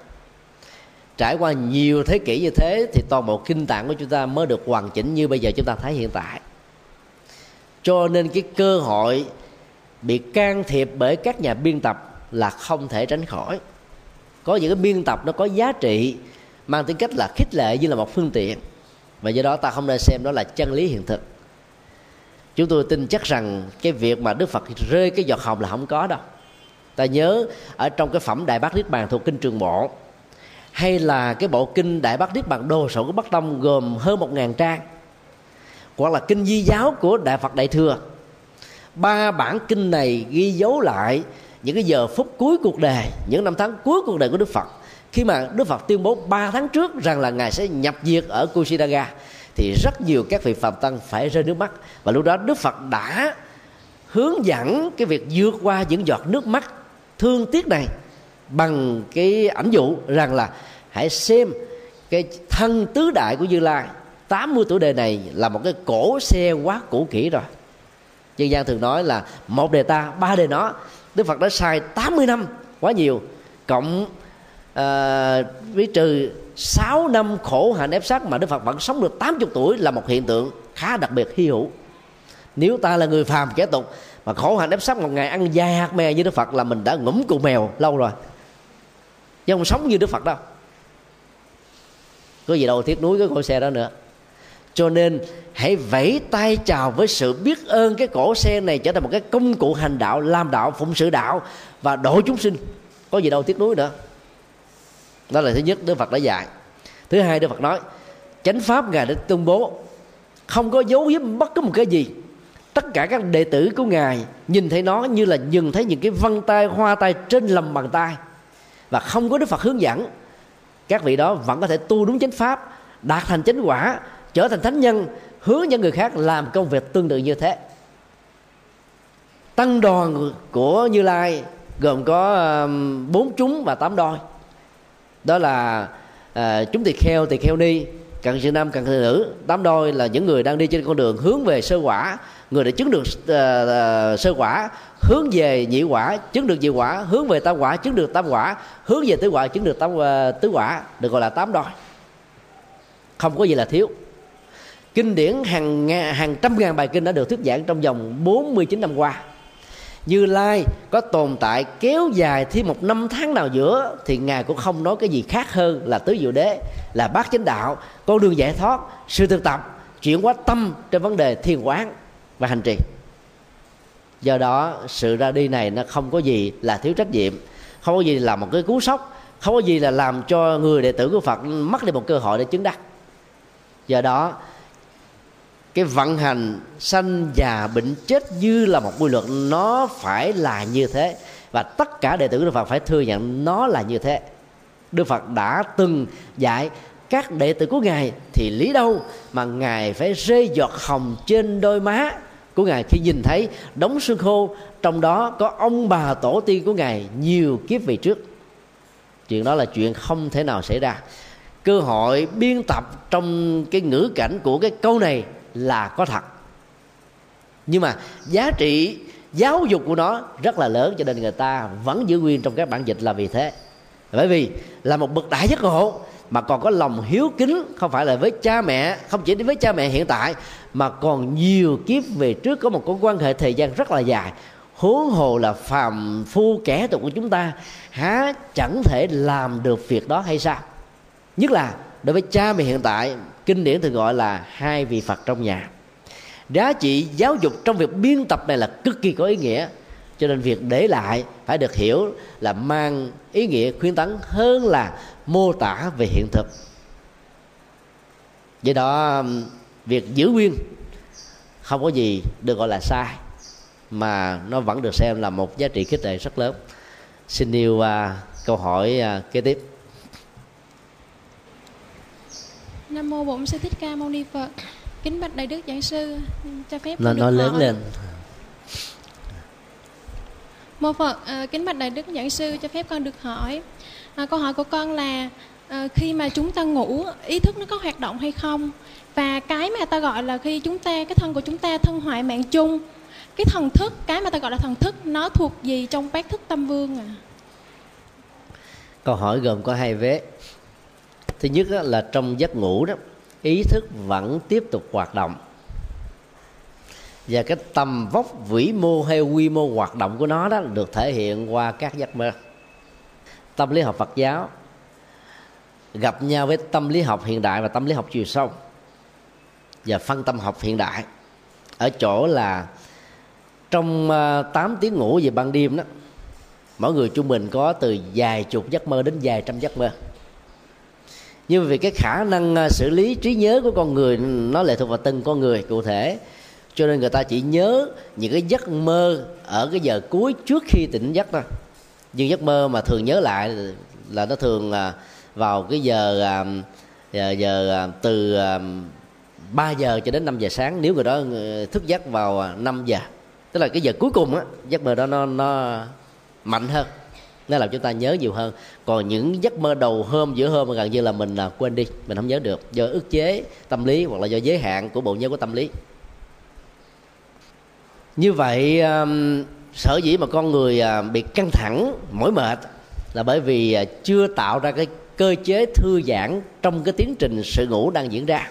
Trải qua nhiều thế kỷ như thế thì toàn bộ kinh tạng của chúng ta mới được hoàn chỉnh như bây giờ chúng ta thấy hiện tại. Cho nên cái cơ hội bị can thiệp bởi các nhà biên tập là không thể tránh khỏi có những cái biên tập nó có giá trị, mang tính cách là khích lệ như là một phương tiện. Và do đó ta không nên xem đó là chân lý hiện thực. Chúng tôi tin chắc rằng cái việc mà đức phật rơi cái giọt hồng là không có đâu. Ta nhớ ở trong cái phẩm đại bác niết bàn thuộc kinh trường bộ hay là cái bộ kinh đại bác niết bàn đồ sổ của bắc tông gồm hơn một ngàn trang, hoặc là kinh di giáo của đại phật đại thừa. Ba bản kinh này ghi dấu lại những cái giờ phút cuối cuộc đời, những năm tháng cuối cuộc đời của đức phật. Khi mà đức phật tuyên bố ba tháng trước rằng là ngài sẽ nhập diệt ở kushinaga thì rất nhiều các vị phạm tăng phải rơi nước mắt. Và lúc đó đức phật đã hướng dẫn cái việc vượt qua những giọt nước mắt thương tiếc này bằng cái ảnh dụ rằng là hãy xem cái thân tứ đại của Như Lai 80 tuổi đời này là một cái cổ xe quá cũ kỹ rồi. Dân gian thường nói là một đề ta, ba đề nó. Đức Phật đã sai 80 năm quá nhiều. Cộng uh, với trừ 6 năm khổ hạnh ép sát mà Đức Phật vẫn sống được 80 tuổi là một hiện tượng khá đặc biệt hy hữu. Nếu ta là người phàm kẻ tục mà khổ hạnh ép sát một ngày ăn dài hạt mè như Đức Phật là mình đã ngủm cụ mèo lâu rồi. Chứ không sống như Đức Phật đâu. Có gì đâu thiết núi cái con xe đó nữa. Cho nên hãy vẫy tay chào với sự biết ơn cái cổ xe này trở thành một cái công cụ hành đạo, làm đạo, phụng sự đạo và độ chúng sinh. Có gì đâu tiếc nuối nữa. Đó là thứ nhất, đức phật đã dạy. Thứ hai, đức phật nói, chánh pháp ngài đã tuyên bố, không có dấu giếm bất cứ một cái gì. Tất cả các đệ tử của ngài nhìn thấy nó như là nhìn thấy những cái vân tay, hoa tay trên lòng bàn tay và không có đức phật hướng dẫn. Các vị đó vẫn có thể tu đúng chánh pháp, đạt thành chánh quả, trở thành thánh nhân hướng những người khác làm công việc tương tự như thế. Tăng đoàn của như lai gồm có um, bốn chúng và tám đôi. Đó là à, chúng tỳ kheo tỳ kheo ni cần sự nam cần sự nữ. Tám đôi là những người đang đi trên con đường hướng về sơ quả người đã chứng được à, à, sơ quả hướng về nhị quả chứng được nhị quả hướng về tam quả chứng được tam quả hướng về tứ quả chứng được tam à, tứ quả được gọi là tám đôi. Không có gì là thiếu kinh điển hàng hàng trăm ngàn bài kinh đã được thuyết giảng trong vòng 49 năm qua. Như lai có tồn tại kéo dài thêm một năm tháng nào giữa, thì ngài cũng không nói cái gì khác hơn là tứ diệu đế, là bát chánh đạo, con đường giải thoát, sự thực tập, chuyển hóa tâm trên vấn đề thiền quán và hành trì. Do đó, sự ra đi này nó không có gì là thiếu trách nhiệm, không có gì là một cái cú sốc, không có gì là làm cho người đệ tử của phật mất đi một cơ hội để chứng đắc. Do đó cái vận hành sanh già bệnh chết như là một quy luật, nó phải là như thế. Và tất cả đệ tử của Đức Phật phải thừa nhận nó là như thế. Đức Phật đã từng dạy, các đệ tử của ngài thì lý đâu mà ngài phải rơi giọt hồng trên đôi má của ngài? Khi nhìn thấy đống xương khô, trong đó có ông bà tổ tiên của ngài nhiều kiếp về trước. Chuyện đó là chuyện không thể nào xảy ra. Cơ hội biên tập trong cái ngữ cảnh của cái câu này là có thật. Nhưng mà giá trị giáo dục của nó rất là lớn, cho nên người ta vẫn giữ nguyên trong các bản dịch là vì thế. Bởi vì là một bậc đại giác ngộ mà còn có lòng hiếu kính, không phải là với cha mẹ, không chỉ đến với cha mẹ hiện tại, mà còn nhiều kiếp về trước có một mối quan hệ thời gian rất là dài. Huống hồ là phàm phu kẻ tục của chúng ta, há chẳng thể làm được việc đó hay sao? Nhất là đối với cha mẹ hiện tại kinh điển thường gọi là hai vị phật trong nhà. Giá trị giáo dục trong việc biên tập này là cực kỳ có ý nghĩa. Cho nên việc để lại phải được hiểu là mang ý nghĩa khuyến tấn hơn là mô tả về hiện thực. Do đó việc giữ nguyên không có gì được gọi là sai mà nó vẫn được xem là một giá trị khích lệ rất lớn. Xin yêu uh, à, câu hỏi uh, kế tiếp. Nam mô Bổn Sư Thích Ca Mâu Ni Phật. Kính bạch đại đức giảng sư, cho phép nó nói lớn lên Mô Phật, à, kính bạch đại đức giảng sư cho phép con được hỏi. À, câu hỏi của con là à, khi mà chúng ta ngủ, ý thức nó có hoạt động hay không? Và cái mà ta gọi là khi chúng ta cái thân của chúng ta thân hoại mạng chung, cái thần thức, cái mà ta gọi là thần thức nó thuộc gì trong bát thức tâm vương à? câu hỏi gồm có hai vế thứ nhất là trong giấc ngủ đó, ý thức vẫn tiếp tục hoạt động. Và cái tầm vóc vĩ mô hay quy mô hoạt động của nó đó được thể hiện qua các giấc mơ. Tâm lý học Phật giáo gặp nhau với tâm lý học hiện đại và tâm lý học chiều sâu và phân tâm học hiện đại. Ở chỗ là trong ờ, 8 tiếng ngủ về ban đêm đó, mỗi người trung bình có từ vài chục giấc mơ đến vài trăm giấc mơ nhưng vì cái khả năng à, xử lý trí nhớ của con người nó lệ thuộc vào từng con người cụ thể. Cho nên người ta chỉ nhớ những cái giấc mơ ở cái giờ cuối trước khi tỉnh giấc thôi. Nhưng giấc mơ mà thường nhớ lại là nó thường à, vào cái giờ à, giờ, giờ từ 3 giờ cho đến 5 giờ sáng. Nếu người đó ờ, thức giấc vào 5 giờ. Tức là cái giờ cuối cùng á giấc mơ đó nó nó mạnh hơn nó làm chúng ta nhớ nhiều hơn. Còn những giấc mơ đầu hôm, giữa hôm gần như là mình là quên đi, mình không nhớ được. Do ức chế tâm lý hoặc là do giới hạn của bộ nhớ của tâm lý. Như vậy sở dĩ mà con người à, bị căng thẳng, mỏi mệt là bởi vì à, chưa tạo ra cái cơ chế thư giãn trong cái tiến trình sự ngủ đang diễn ra.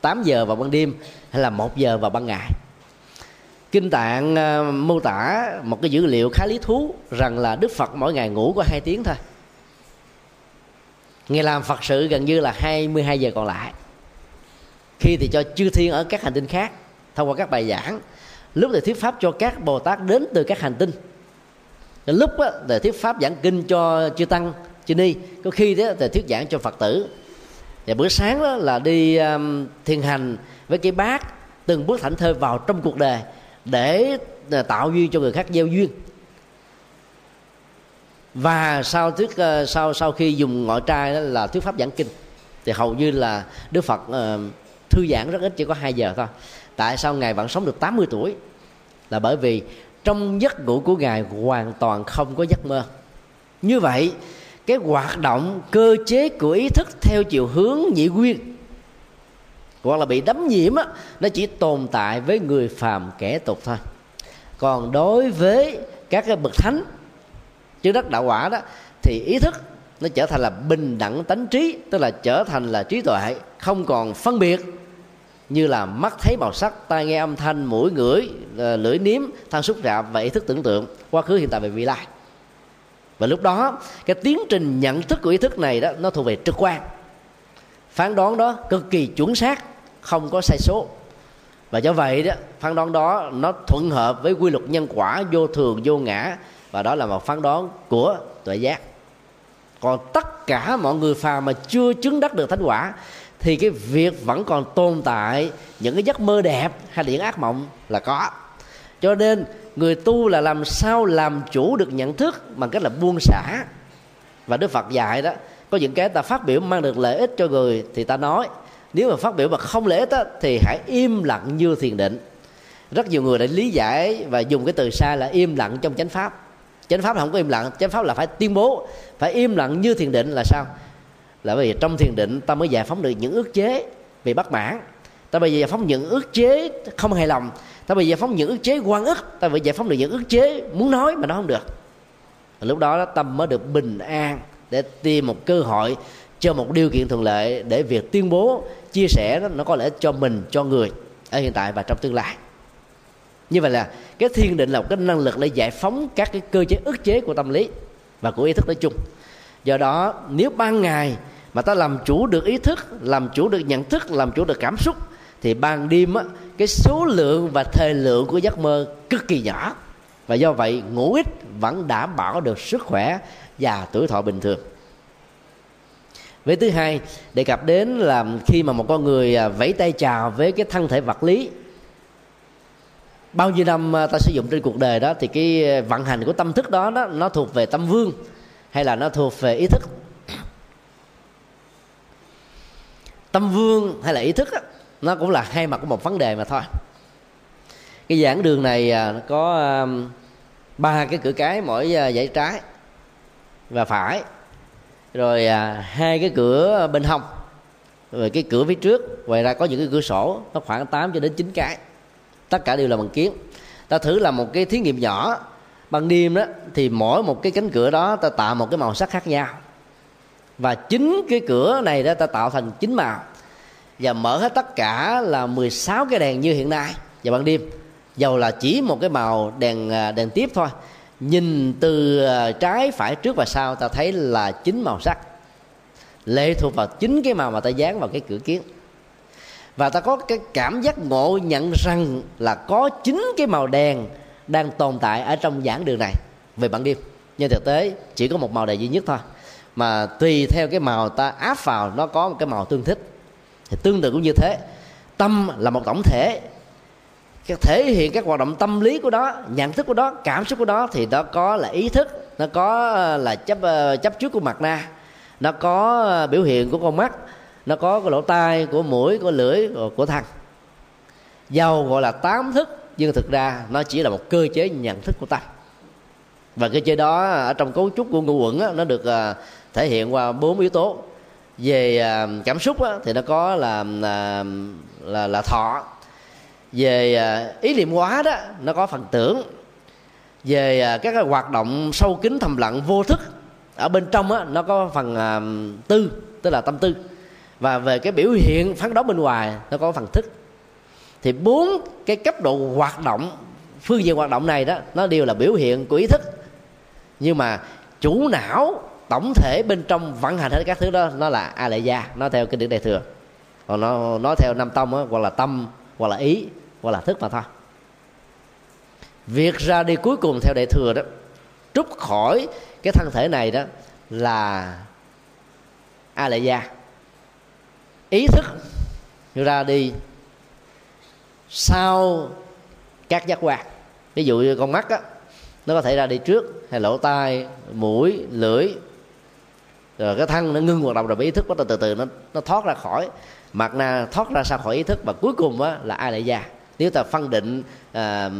8 giờ vào ban đêm hay là 1 giờ vào ban ngày kinh tạng ờ, mô tả một cái dữ liệu khá lý thú rằng là đức phật mỗi ngày ngủ có hai tiếng thôi. Ngày làm phật sự gần như là 22 giờ còn lại. Khi thì cho chư thiên ở các hành tinh khác thông qua các bài giảng. Lúc thì thuyết pháp cho các bồ tát đến từ các hành tinh. Lúc thì thuyết pháp giảng kinh cho chư tăng chư ni. Có khi đó thì thuyết giảng cho phật tử. Và bữa sáng đó là đi um, thiền hành với cái bát từng bước thảnh thơi vào trong cuộc đời để à, tạo duyên cho người khác gieo duyên. Và sau thuyết à, sau sau khi dùng ngọi trai đó là thuyết pháp giảng kinh, thì hầu như là đức phật à, thư giãn rất ít, chỉ có 2 giờ thôi. Tại sao ngài vẫn sống được 80 tuổi? Là bởi vì trong giấc ngủ của ngài hoàn toàn không có giấc mơ. Như vậy, cái hoạt động cơ chế của ý thức theo chiều hướng nhị nguyên hoặc là bị đấm nhiễm á, nó chỉ tồn tại với người phàm kẻ tục thôi. Còn đối với các cái bậc thánh chứ đất đạo quả đó, thì ý thức nó trở thành là bình đẳng tánh trí, tức là trở thành là trí tuệ, không còn phân biệt. Như là mắt thấy màu sắc, tai nghe âm thanh, mũi ngửi ờ, lưỡi nếm, thân xúc rạp và ý thức tưởng tượng quá khứ, hiện tại và vị lai. Và lúc đó, cái tiến trình nhận thức của ý thức này đó, nó thuộc về trực quan. Phán đoán đó cực kỳ chuẩn xác không có sai số. Và do vậy đó, phán đoán đó, nó thuận hợp với quy luật nhân quả, vô thường, vô ngã. Và đó là một phán đoán của tuệ giác. Còn tất cả mọi người phàm mà chưa chứng đắc được thánh quả, thì cái việc vẫn còn tồn tại những cái giấc mơ đẹp hay là những ác mộng là có. Cho nên, người tu là làm sao làm chủ được nhận thức bằng cách là buông xả. Và đức phật dạy đó, có những cái ta phát biểu mang được lợi ích cho người thì ta nói nếu mà phát biểu mà không lễ đó, thì hãy im lặng như thiền định. Rất nhiều người đã lý giải và dùng cái từ sai là im lặng trong chánh pháp. Chánh pháp là không có im lặng, chánh pháp là phải tuyên bố, phải im lặng như thiền định là sao? Là bởi vì trong thiền định ta mới giải phóng được những ước chế về bất mãn. Ta bây giờ giải phóng những ước chế không hài lòng. Ta bây giờ giải phóng những ước chế quan ức. Ta phải giải phóng được những ước chế muốn nói mà nó không được. Lúc đó, tâm mới được bình an để tìm một cơ hội, cho một điều kiện thuận lợi để việc tuyên bố chia sẻ đó nó có lẽ cho mình cho người ở hiện tại và trong tương lai. Như vậy là cái thiên định là một cái năng lực để giải phóng các cái cơ chế ức chế của tâm lý và của ý thức nói chung. Do đó nếu ban ngày mà ta làm chủ được ý thức làm chủ được nhận thức làm chủ được cảm xúc thì ban đêm á, cái số lượng và thời lượng của giấc mơ cực kỳ nhỏ. Và do vậy ngủ ít vẫn đảm bảo được sức khỏe và tuổi thọ bình thường với thứ hai đề cập đến là khi mà một con người à, vẫy tay chào với cái thân thể vật lý bao nhiêu năm à, ta sử dụng trên cuộc đời đó thì cái à, vận hành của tâm thức đó, đó nó thuộc về tâm vương hay là nó thuộc về ý thức? Tâm vương hay là ý thức đó, nó cũng là hai mặt của một vấn đề mà thôi. Cái giảng đường này có ba cái cửa cái mỗi dãy trái và phải rồi à, hai cái cửa bên hông rồi cái cửa phía trước ngoài ra có những cái cửa sổ nó khoảng 8 cho đến 9 cái. Tất cả đều là bằng kiến ta thử làm một cái thí nghiệm nhỏ. Ban đêm đó thì mỗi một cái cánh cửa đó ta tạo một cái màu sắc khác nhau. Và chính cái cửa này đó ta tạo thành chín màu. Và mở hết tất cả là 16 cái đèn như hiện nay. Vào ban đêm dầu là chỉ một cái màu đèn à, đèn tiếp thôi nhìn từ à, trái phải trước và sau, ta thấy là chín màu sắc. Lệ thuộc vào chính cái màu mà ta dán vào cái cửa kiến. Và ta có cái cảm giác ngộ nhận rằng là có chính cái màu đèn đang tồn tại ở trong giảng đường này. Về bản đêm nhưng thực tế chỉ có một màu đèn duy nhất thôi. Mà tùy theo cái màu ta áp vào, nó có một cái màu tương thích. Thì tương tự cũng như thế, tâm là một tổng thể cái thể hiện các hoạt động tâm lý của đó nhận thức của đó cảm xúc của đó thì nó có là ý thức nó có ờ, là chấp ờ, chấp trước của mặt na nó có ờ, biểu hiện của con mắt nó có cái lỗ tai của mũi của lưỡi của thân dầu gọi là tám thức nhưng thực ra nó chỉ là một cơ chế nhận thức của tâm và cơ chế đó ở trong cấu trúc của ngũ quẩn á, nó được thể hiện qua bốn yếu tố. Về cảm xúc á, thì nó có là là là, là thọ về à, ý niệm hóa đó nó có phần tưởng. Về à, các cái hoạt động sâu kín thầm lặng vô thức ở bên trong đó, nó có phần à, tư tức là tâm tư. Và về cái biểu hiện phán đoán bên ngoài nó có phần thức. Thì bốn cái cấp độ hoạt động phương diện hoạt động này đó nó đều là biểu hiện của ý thức. Nhưng mà chủ não tổng thể bên trong vận hành hết các thứ đó nó là a lệ gia nó theo kinh điển đại thừa. Còn nó nó theo năm tông đó, hoặc là tâm hoặc là ý, hoặc là thức mà thôi. Việc ra đi cuối cùng theo đại thừa đó, trút khỏi cái thân thể này đó là a lệ gia ý thức ra đi sau các giác quan. Ví dụ như con mắt á, nó có thể ra đi trước, hay lỗ tai, mũi, lưỡi, rồi cái thân nó ngưng hoạt động, rồi ý thức bắt đầu từ từ nó nó thoát ra khỏi mặt na thoát ra xa khỏi ý thức và cuối cùng á, là ai lại già nếu ta phân định à,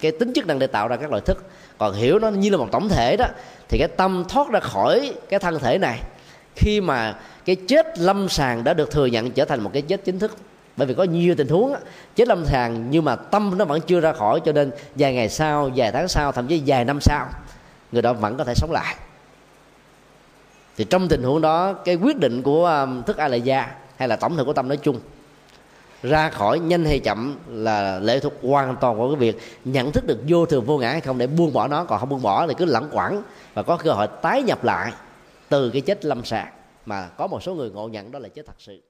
cái tính chức năng để tạo ra các loại thức còn hiểu nó như là một tổng thể đó thì cái tâm thoát ra khỏi cái thân thể này khi mà cái chết lâm sàng đã được thừa nhận trở thành một cái chết chính thức. Bởi vì có nhiều tình huống chết lâm sàng nhưng mà tâm nó vẫn chưa ra khỏi cho nên vài ngày sau vài tháng sau thậm chí vài năm sau người đó vẫn có thể sống lại. Thì trong tình huống đó cái quyết định của um, thức a la gia hay là tổng thể của tâm nói chung. Ra khỏi nhanh hay chậm là lệ thuộc hoàn toàn vào cái việc nhận thức được vô thường vô ngã hay không để buông bỏ nó. Còn không buông bỏ thì cứ lẳng quẳng và có cơ hội tái nhập lại từ cái chết lâm sàng. Mà có một số người ngộ nhận đó là chết thật sự.